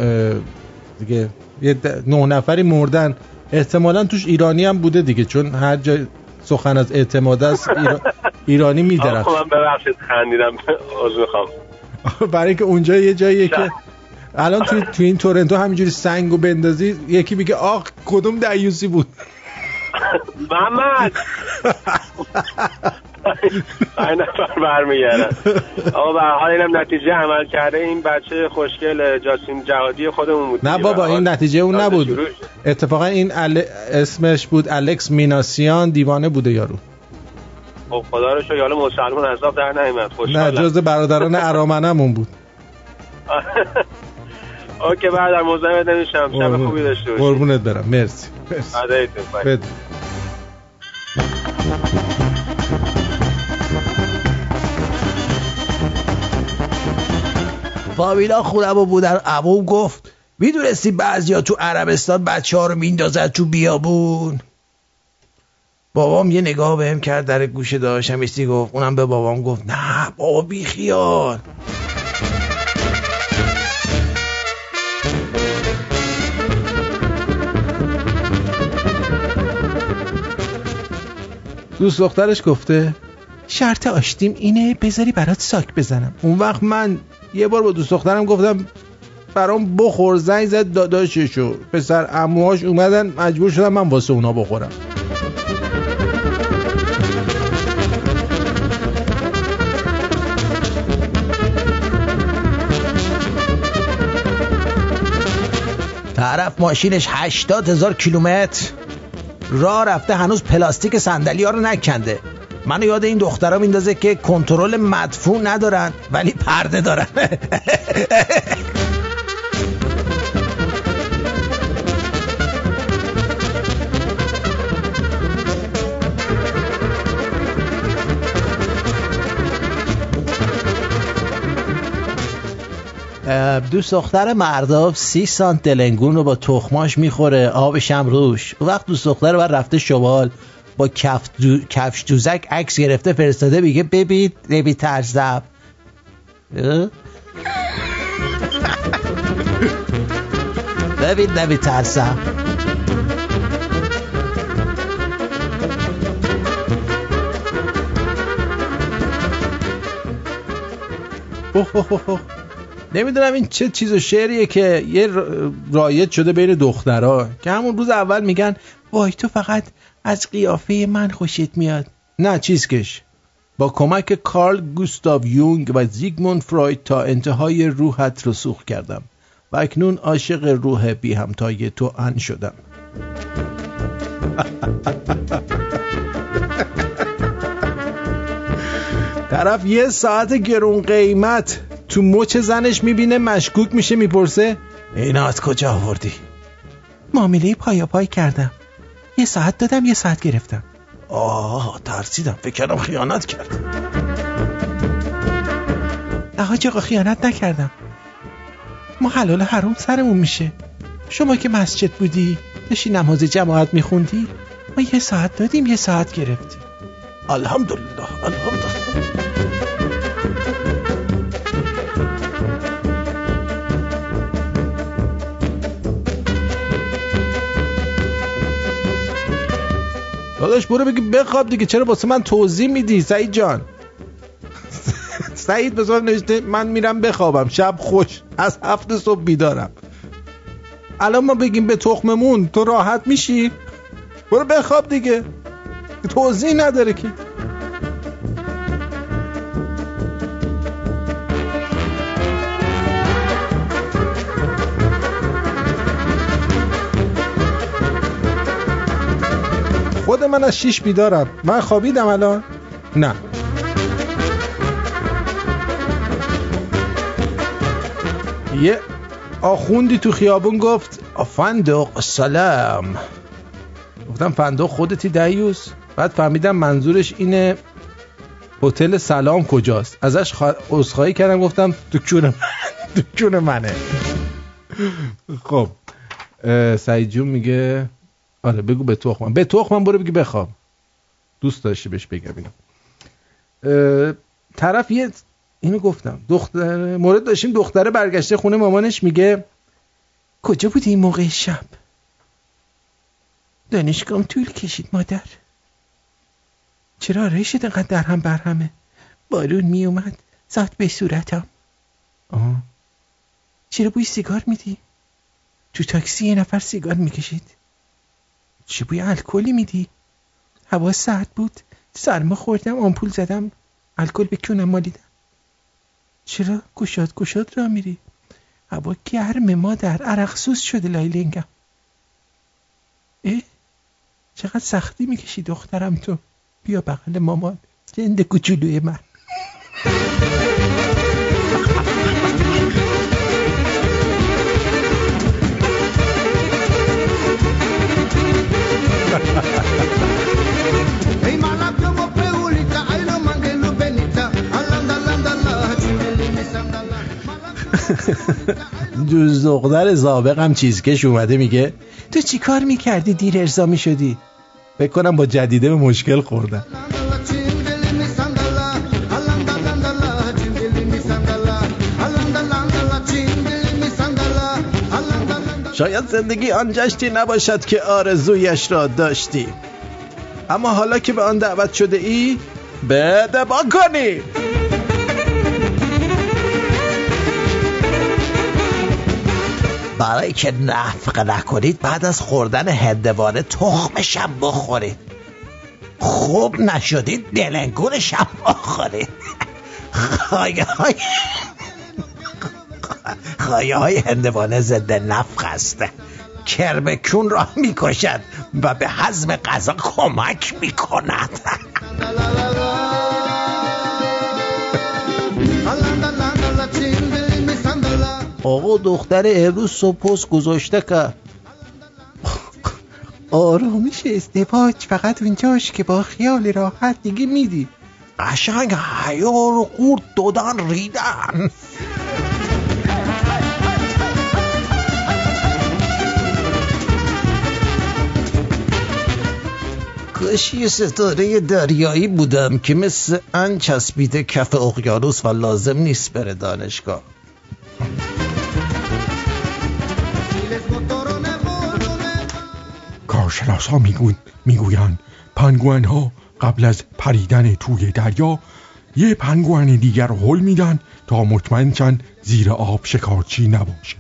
دیگه یه نه نفری مردن. احتمالا توش ایرانی هم بوده دیگه چون هر جا سخن از اعتماد است ایرانی میدرخت من ببخشید خندیدم. عذر می‌خوام. (laughs) برای اینکه اونجا یه جاییه که الان توی تو این تورنتو همینجوری سنگو بندازی یکی میگه آق کدوم دیوسی بود؟ محمد! (laughs) (laughs) این نفر برمیگردن آقا به حال اینم نتیجه عمل کرده. این بچه خوشگل جاسین جهادی خودمون بود نه بابا این نتیجه اون نبود. اتفاقا این ال... اسمش بود الکس میناسیان دیوانه بوده یارو. خب خدا رو شکر حالا مسلمان عذاب در نمیاد نه جز برادران ارامنمون بود. (laughs) اوکی بعد در موضوع نمیشم شب خوبی داشته باشید قربونت برم. مرسی مرسی. فامیلا خودم و بودن. عموم گفت می‌دونستی بعضیا تو عربستان بچه ها رو میندازد تو بیابون؟ بابام یه نگاه بهم کرد در گوشه داشتم ایستی گفت. اونم به بابام گفت نه بابا بی خیال. دوست دخترش گفته شرط آشتیم اینه بذاری برات ساک بزنم. اون وقت من یه بار با دوست دخترم گفتم برام بخور زنگ زد داداششو. پسر اموهاش اومدن مجبور شدم من واسه اونا بخورم. طرف ماشینش هشتاد هزار کیلومتر. راه رفته هنوز پلاستیک صندلی ها رو نکنده. منو یاد این دخترها میندازه که کنترل مدفوع ندارن ولی پرده دارن. دوست دختر مرداب سی سانت دلنگون رو با تخماش می‌خوره آبش هم روش. وقت دوست دختر بر رفته شوال. با کف. کفش دوزک عکس گرفته فرستاده میگه ببین نبی ترزب (laughs) ببین اوه اوه نمی‌دونم این چه چیز و شعریه که یه رایت شده بین دخترها. که همون روز اول میگن وای تو فقط از قیافه من خوشت میاد. نه چیزکش با کمک کارل گوستاو یونگ و زیگموند فروید تا انتهای روحت رسوخ کردم و اکنون عاشق روح بی همتای تو ان شدم. (laughs) طرف یه ساعت گرون قیمت تو مچ زنش می‌بینه مشکوک میشه می‌پرسه اینا از کجا آوردی؟ معامله پایا پای کردم. یه ساعت دادم یه ساعت گرفتم. آه ترسیدم. فکر کردم خیانت کرد. حاج آقا خیانت نکردم. ما حلال حروم سرمون میشه. شما که مسجد بودی داشتی نماز جماعت میخوندی ما یه ساعت دادیم یه ساعت گرفتیم. الحمدلله الحمدلله. داداش برو بگی بخواب دیگه. چرا واسه من توضیح میدی؟ سعید جان. (laughs) سعید بزار نوشته من میرم بخوابم. شب خوش. از هفت صبح بیدارم. الان ما بگیم به تخممون تو راحت میشی؟ برو بخواب دیگه. توضیح نداره که. خود من از شیش بیدارم. من خوابیدم الان. نه. یه آخوندی تو خیابون گفت فندق سلام. گفتم فندق خودتی دیوس بعد فهمیدم منظورش اینه هتل سلام کجاست. ازش خوا... کردم گفتم دکون من دکون منه. خب سعید جون میگه آره بگو به تخمم به تخمم برو بگی بخوام دوست داشتی بهش بگم اینو. طرف یه اینو گفتم. دختر مورد داشتیم دختره برگشته خونه مامانش میگه کجا بودی این موقع شب؟ دانشگاهم طول کشید مادر. چرا رشت اینقدر در هم برهمه بارون میومد زد به صورتم. آه. چرا بوی سیگار میدی؟ تو تاکسی یه نفر سیگار می‌کشید. چی بوی الکلی میدی؟ هوا سرد بود. سرما خوردم آمپول زدم. الکل به کونم مالیدم. چرا؟ گشاد گشاد را میری. هوا گرم مادر عرقسوز شده لایلنگم. اه؟ چقدر سختی می‌کشی دخترم تو. بیا بغل مامان. جند کوچولوی من. دوز دختر زابقم چیزکش اومده میگه تو چی کار می‌کردی؟ دیر ارزا می‌شدی. فکر کنم با جدیده به مشکل خوردم. شاید زندگی آن جشتی نباشد که آرزویش را داشتی. اما حالا که به آن دعوت شده ای بده با کنی. برای که نفق نکنید بعد از خوردن هندوانه تخمشم بخورید. خوب نشدید دلنگونشم بخورید. خایه های خایه های هندوانه ضد نفق هسته کرمکون را می‌کشد و به حزم غذا کمک می‌کند. آقا دختر امروز صبح پست گذاشته که (laughs) آرامش ازدواج فقط اونجاش که با خیال راحت دیگه میدی. قشنگ حیا رو قورت دادن ریدن. کاش یه ستاره دریایی بودم که مثل ان چسبیده کف اقیانوس و لازم نیست بره دانشگاه. کارشناس ها می‌گویند پنگوان ها قبل از پریدن توی دریا یه پنگوان دیگر هل میدن تا مطمئن چند زیر آب شکارچی نباشه.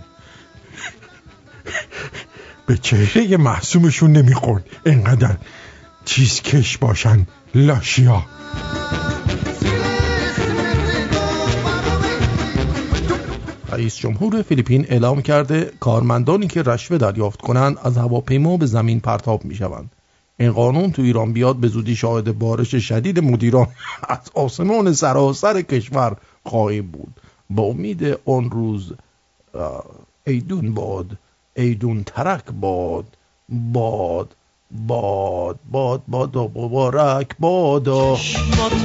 به چهره محسومشون نمی‌خورد. انقدر چیزکش باشن لاشیا. رئیس جمهور فیلیپین اعلام کرده کارمندانی که رشوه دریافت کنند از هواپیما به زمین پرتاب می شوند. این قانون تو ایران بیاد به زودی شاهد بارش شدید مدیران (laughs) از آسمان سراسر کشور خواهیم بود با امید اون روز ایدون باد ایدون ترک باد باد باد باد باد و مبارک بادا.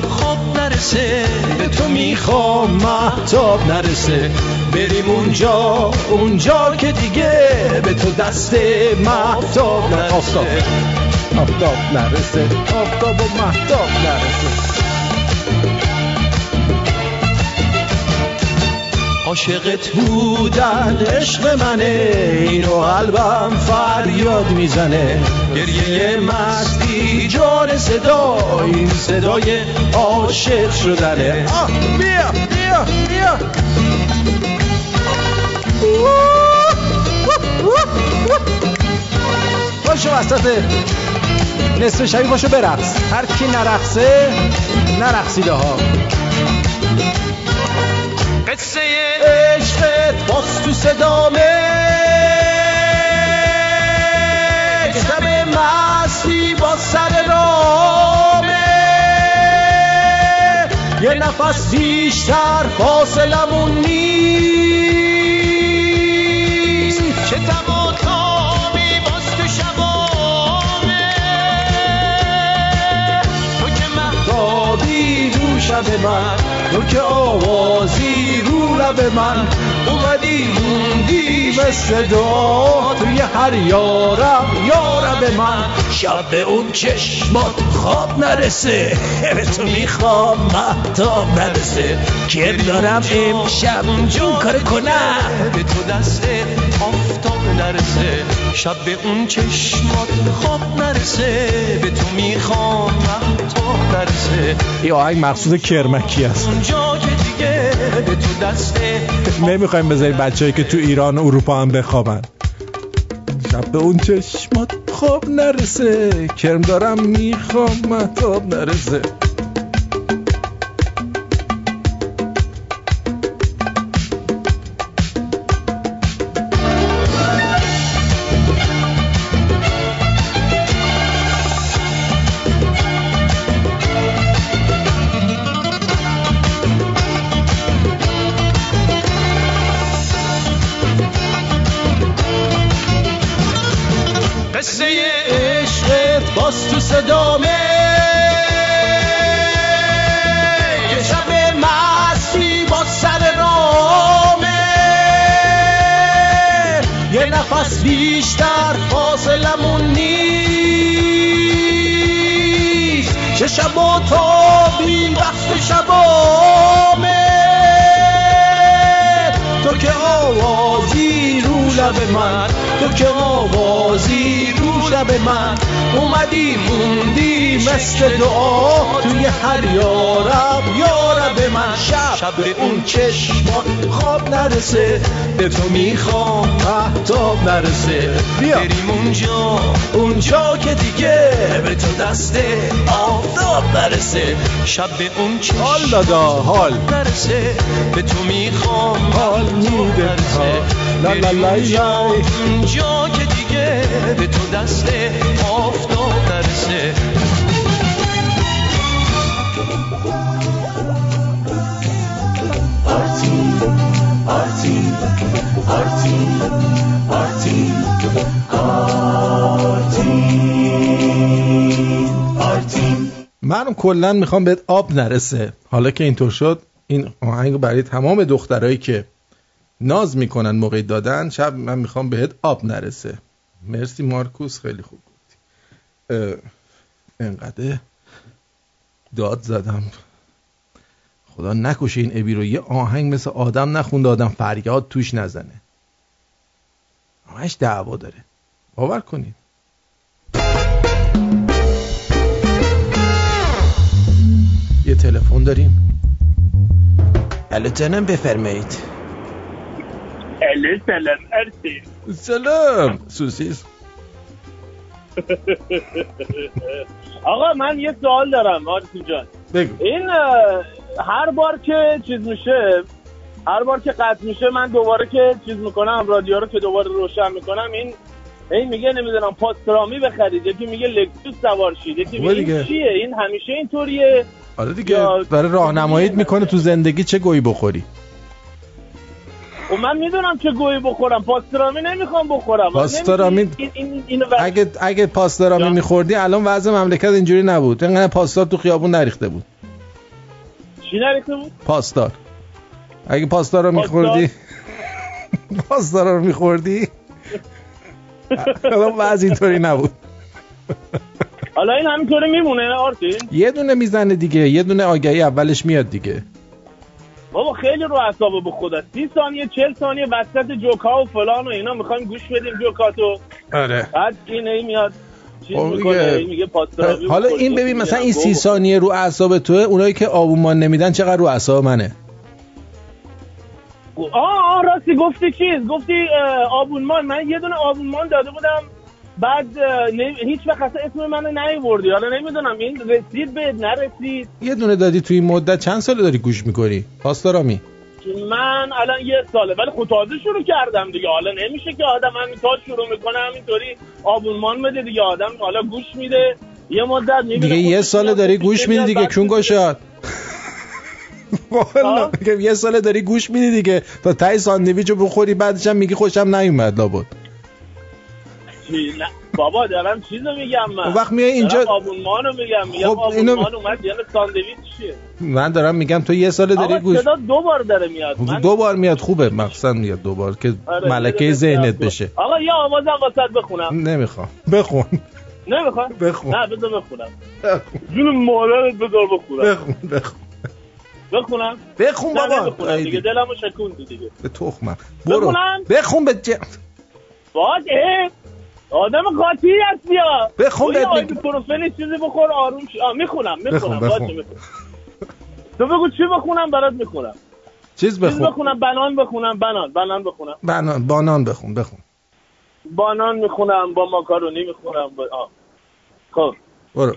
خواب نرسه. به تو می‌خوام محتاب نرسه. بریم اونجا اونجا که دیگه به تو دست محتاب نرسه. آفتاب. نرسه. آفتاب و محتاب نرسه. عاشقت بودن عشق منه اینو قلبم فریاد می‌زنه. گریه مستی جان صدا این صدای عاشق شدنه. آه بیا بیا بیا. باشو وسط نصف شبی باشو برقص. هر کی نرقصه نرقصیده ها قصه عشقت باز تو صدامه. شب مستی با سر رامه. یه نفس بیشتر فاصلمون نیست. شب من. تو که آوازی رو لب من. اومدی موندی به صدا توی هر یارم. یارم من. شب به اون چشمات خواب نرسه. به تو می‌خوام محتاب نرسه که دارم امشب جون کار کنم. به تو دست آفتاب نرسه. شب به اون چشمات خواب نرسه به تو می‌خوام محتاب نرسه. این آهنگ مقصود کرمکی است. اونجا که دیگه به تو دست نمی‌خوایم بذاریم بچه که تو ایران و اروپا هم بخوابن. شب به اون چشمات خواب نرسه کرم دارم می‌خوام محتاب نرسه. که آوازی رو لب من اومدی موندی مثل دعا توی هر یارب یارب من. شب به اون چشمان خواب نرسه به تو می‌خوام محتاب نرسه. بیا. بریم اونجا اونجا که دیگه به تو دست آفتاب نرسه. شب به اون چشمان حال دادا حال. نرسه به تو می‌خوام حال میده. لا لا لا اونجا که دیگه به تو دست آفتاب نرسه. آرتین آرتین آرتین آرتین آرتین آرتین من کلا می‌خوام بهت آب نرسه. حالا که اینطور شد این آهنگ برای تمام دخترایی که ناز می‌کنن موقع دادن شب من می‌خوام بهت آب نرسه. مرسی مارکوس خیلی خوب گفتی. انقدر داد زدم. خدا نکشه این ابی رو. یه آهنگ مثل آدم نخونده آدم فریاد توش نزنه. همش دعوا داره. باور کنید یه تلفن داریم. الو جانم بفرمایید. الو سلام ارسی سلام سوسیس آقا من یه سوال دارم آرتین جان بگو این هر بار که چیز میشه هر بار که قطع میشه من دوباره که چیز می‌کنم رادیو رو که دوباره روشن می‌کنم این این میگه نمی‌دونم پاسترامی بخرید یکی میگه لکسوس سوار شید یکی میگه. این چیه این همیشه اینطوریه آره دیگه برای راهنماییت می‌کنه تو زندگی چه گویی بخوری و خب من می‌دونم چه گویی بخورم. پاسترامی نمی‌خوام بخورم. پاسترامی- این این اینو اگه اگه پاسدارامی میخوردی الان وضع مملکت اینجوری نبود. اینقدر پاسدار تو خیابون نریخته بود. چی نریخته بود؟ پاسدار. اگه پاسدار رو میخوردی (laughs) پاسدار رو میخوردی الان وضع اینطوری نبود. حالا این همینطوری میمونه آرتین. یه دونه می‌زنه دیگه. یه دونه آگهی اولش میاد دیگه. بابا خیلی رو اعصاب به خدا سی ثانیه چل ثانیه وسط جوکا و فلان و اینا می‌خوایم گوش بدیم جوکاتو آره بعد این ای میاد چیز خب. میگه حالا. این ببین مثلا این سی. ثانیه رو اعصاب توه اونایی که آبونمان نمیدن چقدر رو اعصاب منه آه آه راستی گفتی چیز گفتی آبونمان من یه دونه آبونمان داده بودم بعد نمی- هیچ وقت اسم منو نیوردی حالا نمی‌دونم این رسید به نرسید. یه دونه دادی توی این مدت چند ساله داری گوش می‌کنی؟ پاسدارامی من الان یه ساله ولی خود تازه شروع کردم دیگه. حالا نمیشه که آدم همین تا شروع می‌کنه همینطوری آبونمان بده دیگه. آدم حالا گوش میده. یه مدت می‌بینه دیگه یه ساله داری گوش میدی دیگه. چون گشاد (laughs) والا یه ساله داری گوش میدی دیگه. تا تای ساندویچو بخوری بعدش هم میگی خوشم نیومد لابد. نه. بابا دارم چیزو میگم من. وقت میای اینجا- آبونمانو میگم. میگم خب، اینو- اومد یعنی ساندویچ چیه؟ من دارم میگم تو یه ساله داری گوش صدا دو بار داره میاد. من دو بار میاد. خوبه مقصد میاد دو بار که آره، ملکه ذهنت. بشه. آقا یه آوازم واسط بخونم. نمی‌خوام. بخون. نمی‌خوام؟ بخون. نه بذار بخونم. جون مادرت بذار بخونم. بخون بخون. بخونم؟ بخون بابا. دیگه. دلمو شکوندی دیگه. به تخمم. برو. بخونم؟ بخون به ج... باز آدم قاطی هستی یا بخون بهت آیبوپروفن چیزی بخور آروم آه، می‌خونم می‌خونم. بخون. تو بگو چی بخونم برات می‌خونم. چیز چیز بخون. بخونم بنان بخونم بنان بنان بخونم. بنان بانان بخون بخون. بانان می‌خونم با ماکارونی می‌خونم با... آه. خب. برو.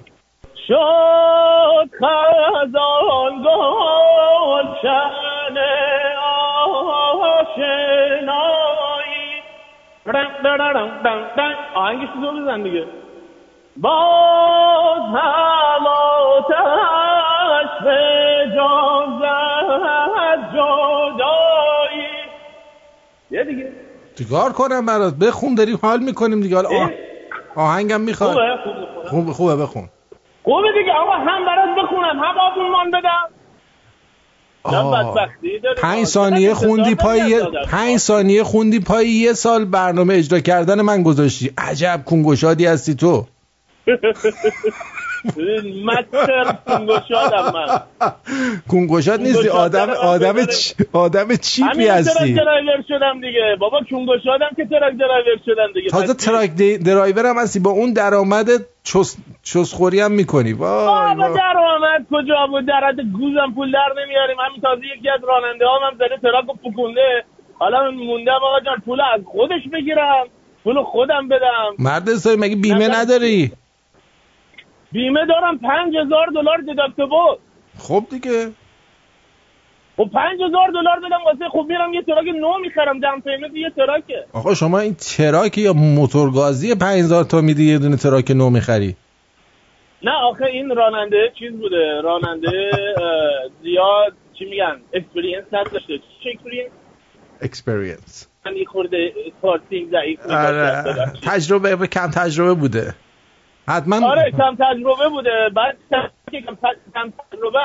شد خزان دررم دم دم آهنگش رو بزن دیگه باز هم آتش به جان زد جدایی یه دیگه چیکار کنم برات بخون داریم حال می‌کنیم دیگه حالا آه... آهنگم می‌خواد خوبه خوبه خوبه خوبه بخون خوبه دیگه آقا هم برات بخونم هم آبونمان بدم نه آه. بدبختی داری. پنج ثانیه خوندی پای پنج ثانیه خوندی پای یه سال برنامه اجرا کردن من گذاشتی. عجب کون گشادی هستی تو. (laughs) mister کون گشادم من. کون گشاد نیستی؟ آدم آدم چ... آدم cheap ی هستی؟ همین درایور شدم دیگه. بابا کون گشادم که truck driver شدم دیگه. تازه truck driver هم هستی. با اون درآمد چس چسخوری هم می‌کنی. وای بابا درآمد کجا بود؟ درد گوزم پول در نمیاریم. همین تازه یکی از راننده ها هم زده truck و پکونده حالا موندم آقا جان پول از خودش بگیرم. پول خودم بدم. مرد حسابی مگه بیمه نداری؟ بیمه دارم پنج هزار دلار بود خب دیگه. خب پنج هزار دلار بدم واسه خب میرم یه truck نو می‌خرم. down payment یه truck ه. آقا شما این truck یا موتورگازی پنج هزار تا میدی یه دونه truck نو می‌خری؟ نه آخه این راننده چیز بوده راننده زیاد چی میگن experience نداشته. چی experience experience من خورده فارسیم ضعیف آره. تجربه کم تجربه بوده. حتما آره کم تجربه بوده. بعد کم, کم تجربه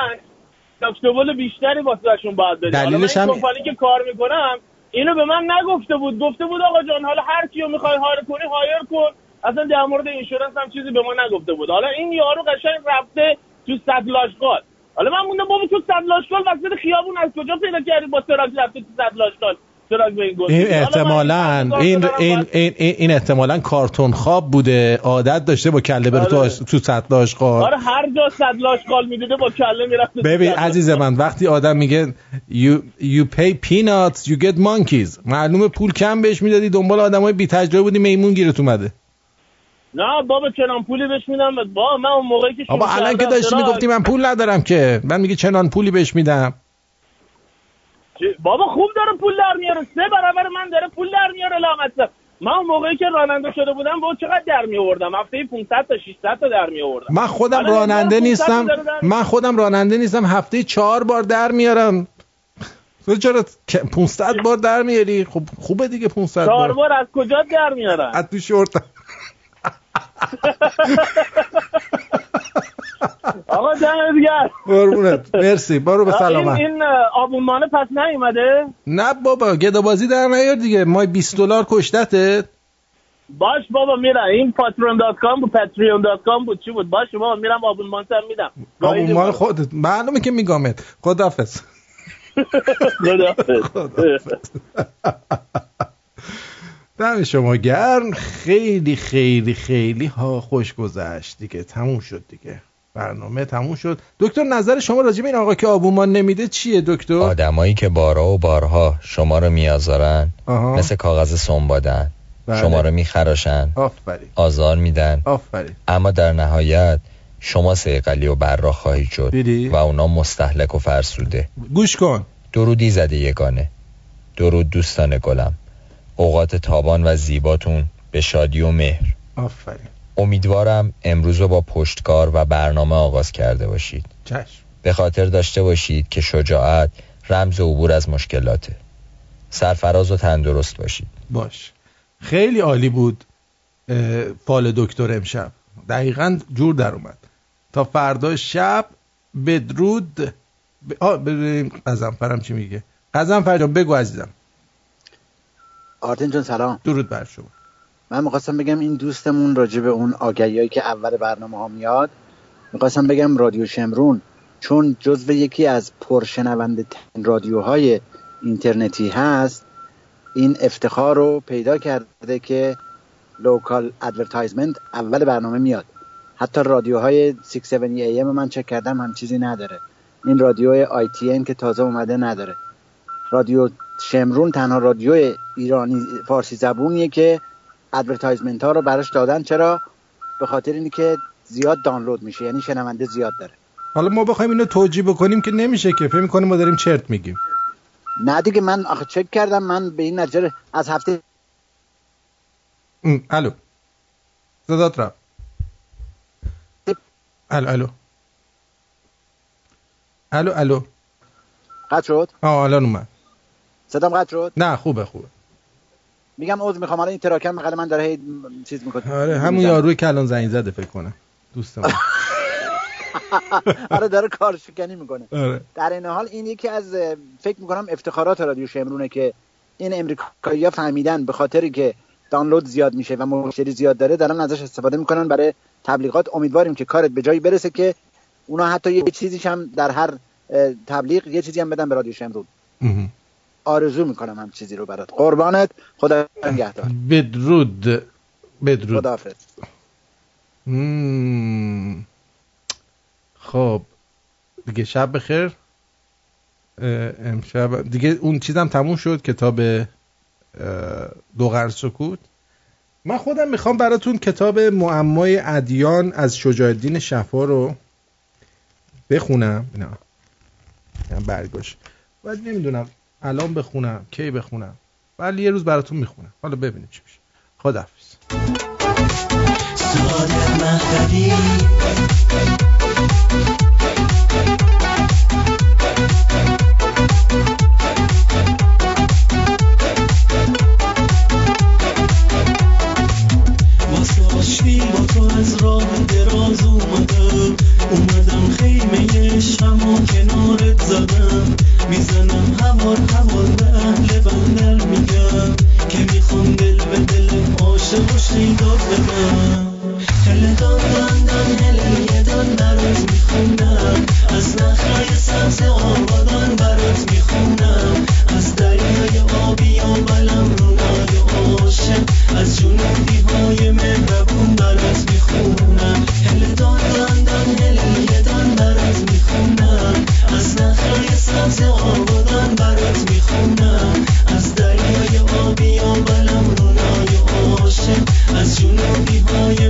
دکتر بیشتری واسهشون باید بده دلیلش هم کمپانی که کار می‌کنم اینو به من نگفته بود. گفته بود آقا جان حالا هر کیو می‌خوای hire کنی hire کن. اصلا در مورد insurance هم چیزی به ما نگفته بود. حالا این یارو قشنگ رفته تو سطل آشغال. حالا من موندم بابا تو سطل آشغال وسط خیابون از کجا پیدا کردی با truck رفته تو سطل آشغال؟ این احتمالا این این این این احتمالا کارتون خواب بوده. عادت داشته با کله بره تو آره. تو سطل آشغال آره هر جا سطل آشغال می‌دیده با کله می‌رفته ببین عزیز من وقتی آدم میگه you you pay peanuts you get monkeys. معلومه پول کم بهش می‌دادی دنبال آدمای بی تجربه بودی میمون گیرت اومده. نه بابا چنان پولی بهش میدم با من اون موقعی که بابا الان که داشتی می‌گفتی من پول ندارم که من میگه چنان پولی بهش میدم. بابا خوب داره پول در میاره. سه برابر من داره پول در میاره لامصب. من اون موقعی که راننده شده بودم با چقدر در می آوردم هفته 500 تا 600 تا در می آوردم من خودم راننده نیستم. من خودم راننده نیستم. هفته چهار بار در میارم. تو چرا 500 بار در میاری؟ خب خوبه دیگه 500 بار. بار از کجا در میارن؟ از تو شورت آقا دمت گرم قربونت. مرسی. برو به سلامت. این, این آبونمانه پس نیومده؟ نه بابا گدابازی در نیار دیگه. ما 20 دلار کشتته. باشه بابا میرم. این Patreon dot com بود Patreon dot com بود. چی بود؟ باشه بابا میرم آبونمان سر میدم. آبونمان خودت معلومه که میگامت. خدافظ (laughs) خدافظ دم شما گرم خیلی خیلی خیلی ها خوش گذشت دیگه تموم شد دیگه. برنامه تموم شد. دکتر نظر شما راجع به این آقا که آبومان نمیده چیه دکتر؟ آدمایی که بارها و بارها شما رو میآزارن مثل کاغذ سنبادن. بله. شما رو میخراشن. آفرین. آزار میدن. آفرین. اما در نهایت شما سیقلی و برا خواهید شد بیدی؟ و اونا مستحلک و فرسوده. گوش کن. درودی زده یگانه. درود دوستان گلم. اوقات تابان و زیباتون به شادی و مهر. آفرین. امیدوارم امروز رو با پشتکار و برنامه آغاز کرده باشید. چشم. به خاطر داشته باشید که شجاعت رمز عبور از مشکلاته. سرفراز و تندرست باشید. باش. خیلی عالی بود فال دکتر امشب. دقیقا جور در اومد. تا فردا شب بدرود ب... آه قزنفرم چی میگه. قزنفر جان بگو عزیزم. آرتین جان سلام. درود بر شما. من می‌خواستم بگم این دوستمون راجع به اون آگهیایی که اول برنامه ها میاد می‌خواستم بگم رادیو شمرون چون جزو یکی از پرشنونده رادیوهای اینترنتی هست این افتخار رو پیدا کرده که local advertisement اول برنامه میاد. حتی رادیوهای 670 AM من چک کردم هم چیزی نداره. این رادیو آی تی که تازه اومده نداره. رادیو شمرون تنها رادیو ایرانی فارسی زبونیه که advertisement ها رو براش دادن. چرا؟ به خاطر اینی که زیاد دانلود میشه یعنی شنونده زیاد داره. حالا ما بخوایم اینو توجیه بکنیم که نمیشه که فکر می‌کنیم ما داریم چرت میگیم. نه دیگه من آخه چک کردم من به این نتیجه از هفته الو. صدات رفت. الو الو. الو الو. قطع شد؟ آه الان اومد. صدام قطع شد؟ نه خوبه خوبه. میگم عذر می‌خوام. الان این تراکم بغل من داره هی چیز می‌کنه. آره همون یاروی که الان زنگ زده فکر کنم. دوست (laughs) آره داره کار شکنی می‌کنه. آره. در این حال این یکی از فکر می‌کنم افتخارات رادیو شمرونه که این امریکایی ها فهمیدن به خاطری که دانلود زیاد میشه و مشتری زیاد داره دارن ازش استفاده می‌کنن برای تبلیغات. امیدواریم که کارت به جایی برسه که اونا حتی یه چیزیش هم در هر تبلیغ یه چیزی هم بدن به رادیو شمرون. آرزو می‌کنم هم چیزی رو برات. قربانت. خدا نگهدار. بدرود. بدرود. خداحافظ. خب. دیگه شب بخیر. امشب. دیگه اون چیزم تموم شد. کتاب دو قرن سکوت. من خودم می‌خوام براتون کتاب معمای ادیان از شجاع الدین شفا رو بخونم. نه. برگاش باید نمی‌دونم. الان بخونم کی بخونم. ولی یه روز براتون می‌خونم. حالا ببینیم چی میشه. خداحافظ. داشتیم با تو از راه دراز اومدم. اومدم خیمه شم و کنارت زدم. می‌زنم هوار هوار به اهل بندر میگم که می‌خوام دل به دل عاشق و شیدا بدم هله دان دان دان هله یه دان برات میخوندم. از نخلای سبز آبادان برات میخوندم. از دریای آبی و بلم رونای عاشق. از جنوبی های مهربون برات می‌خونم هله دان دان رمز آبادان برات می‌خونم از دریای آبی و بلم رونای عاشق. از جنوبی های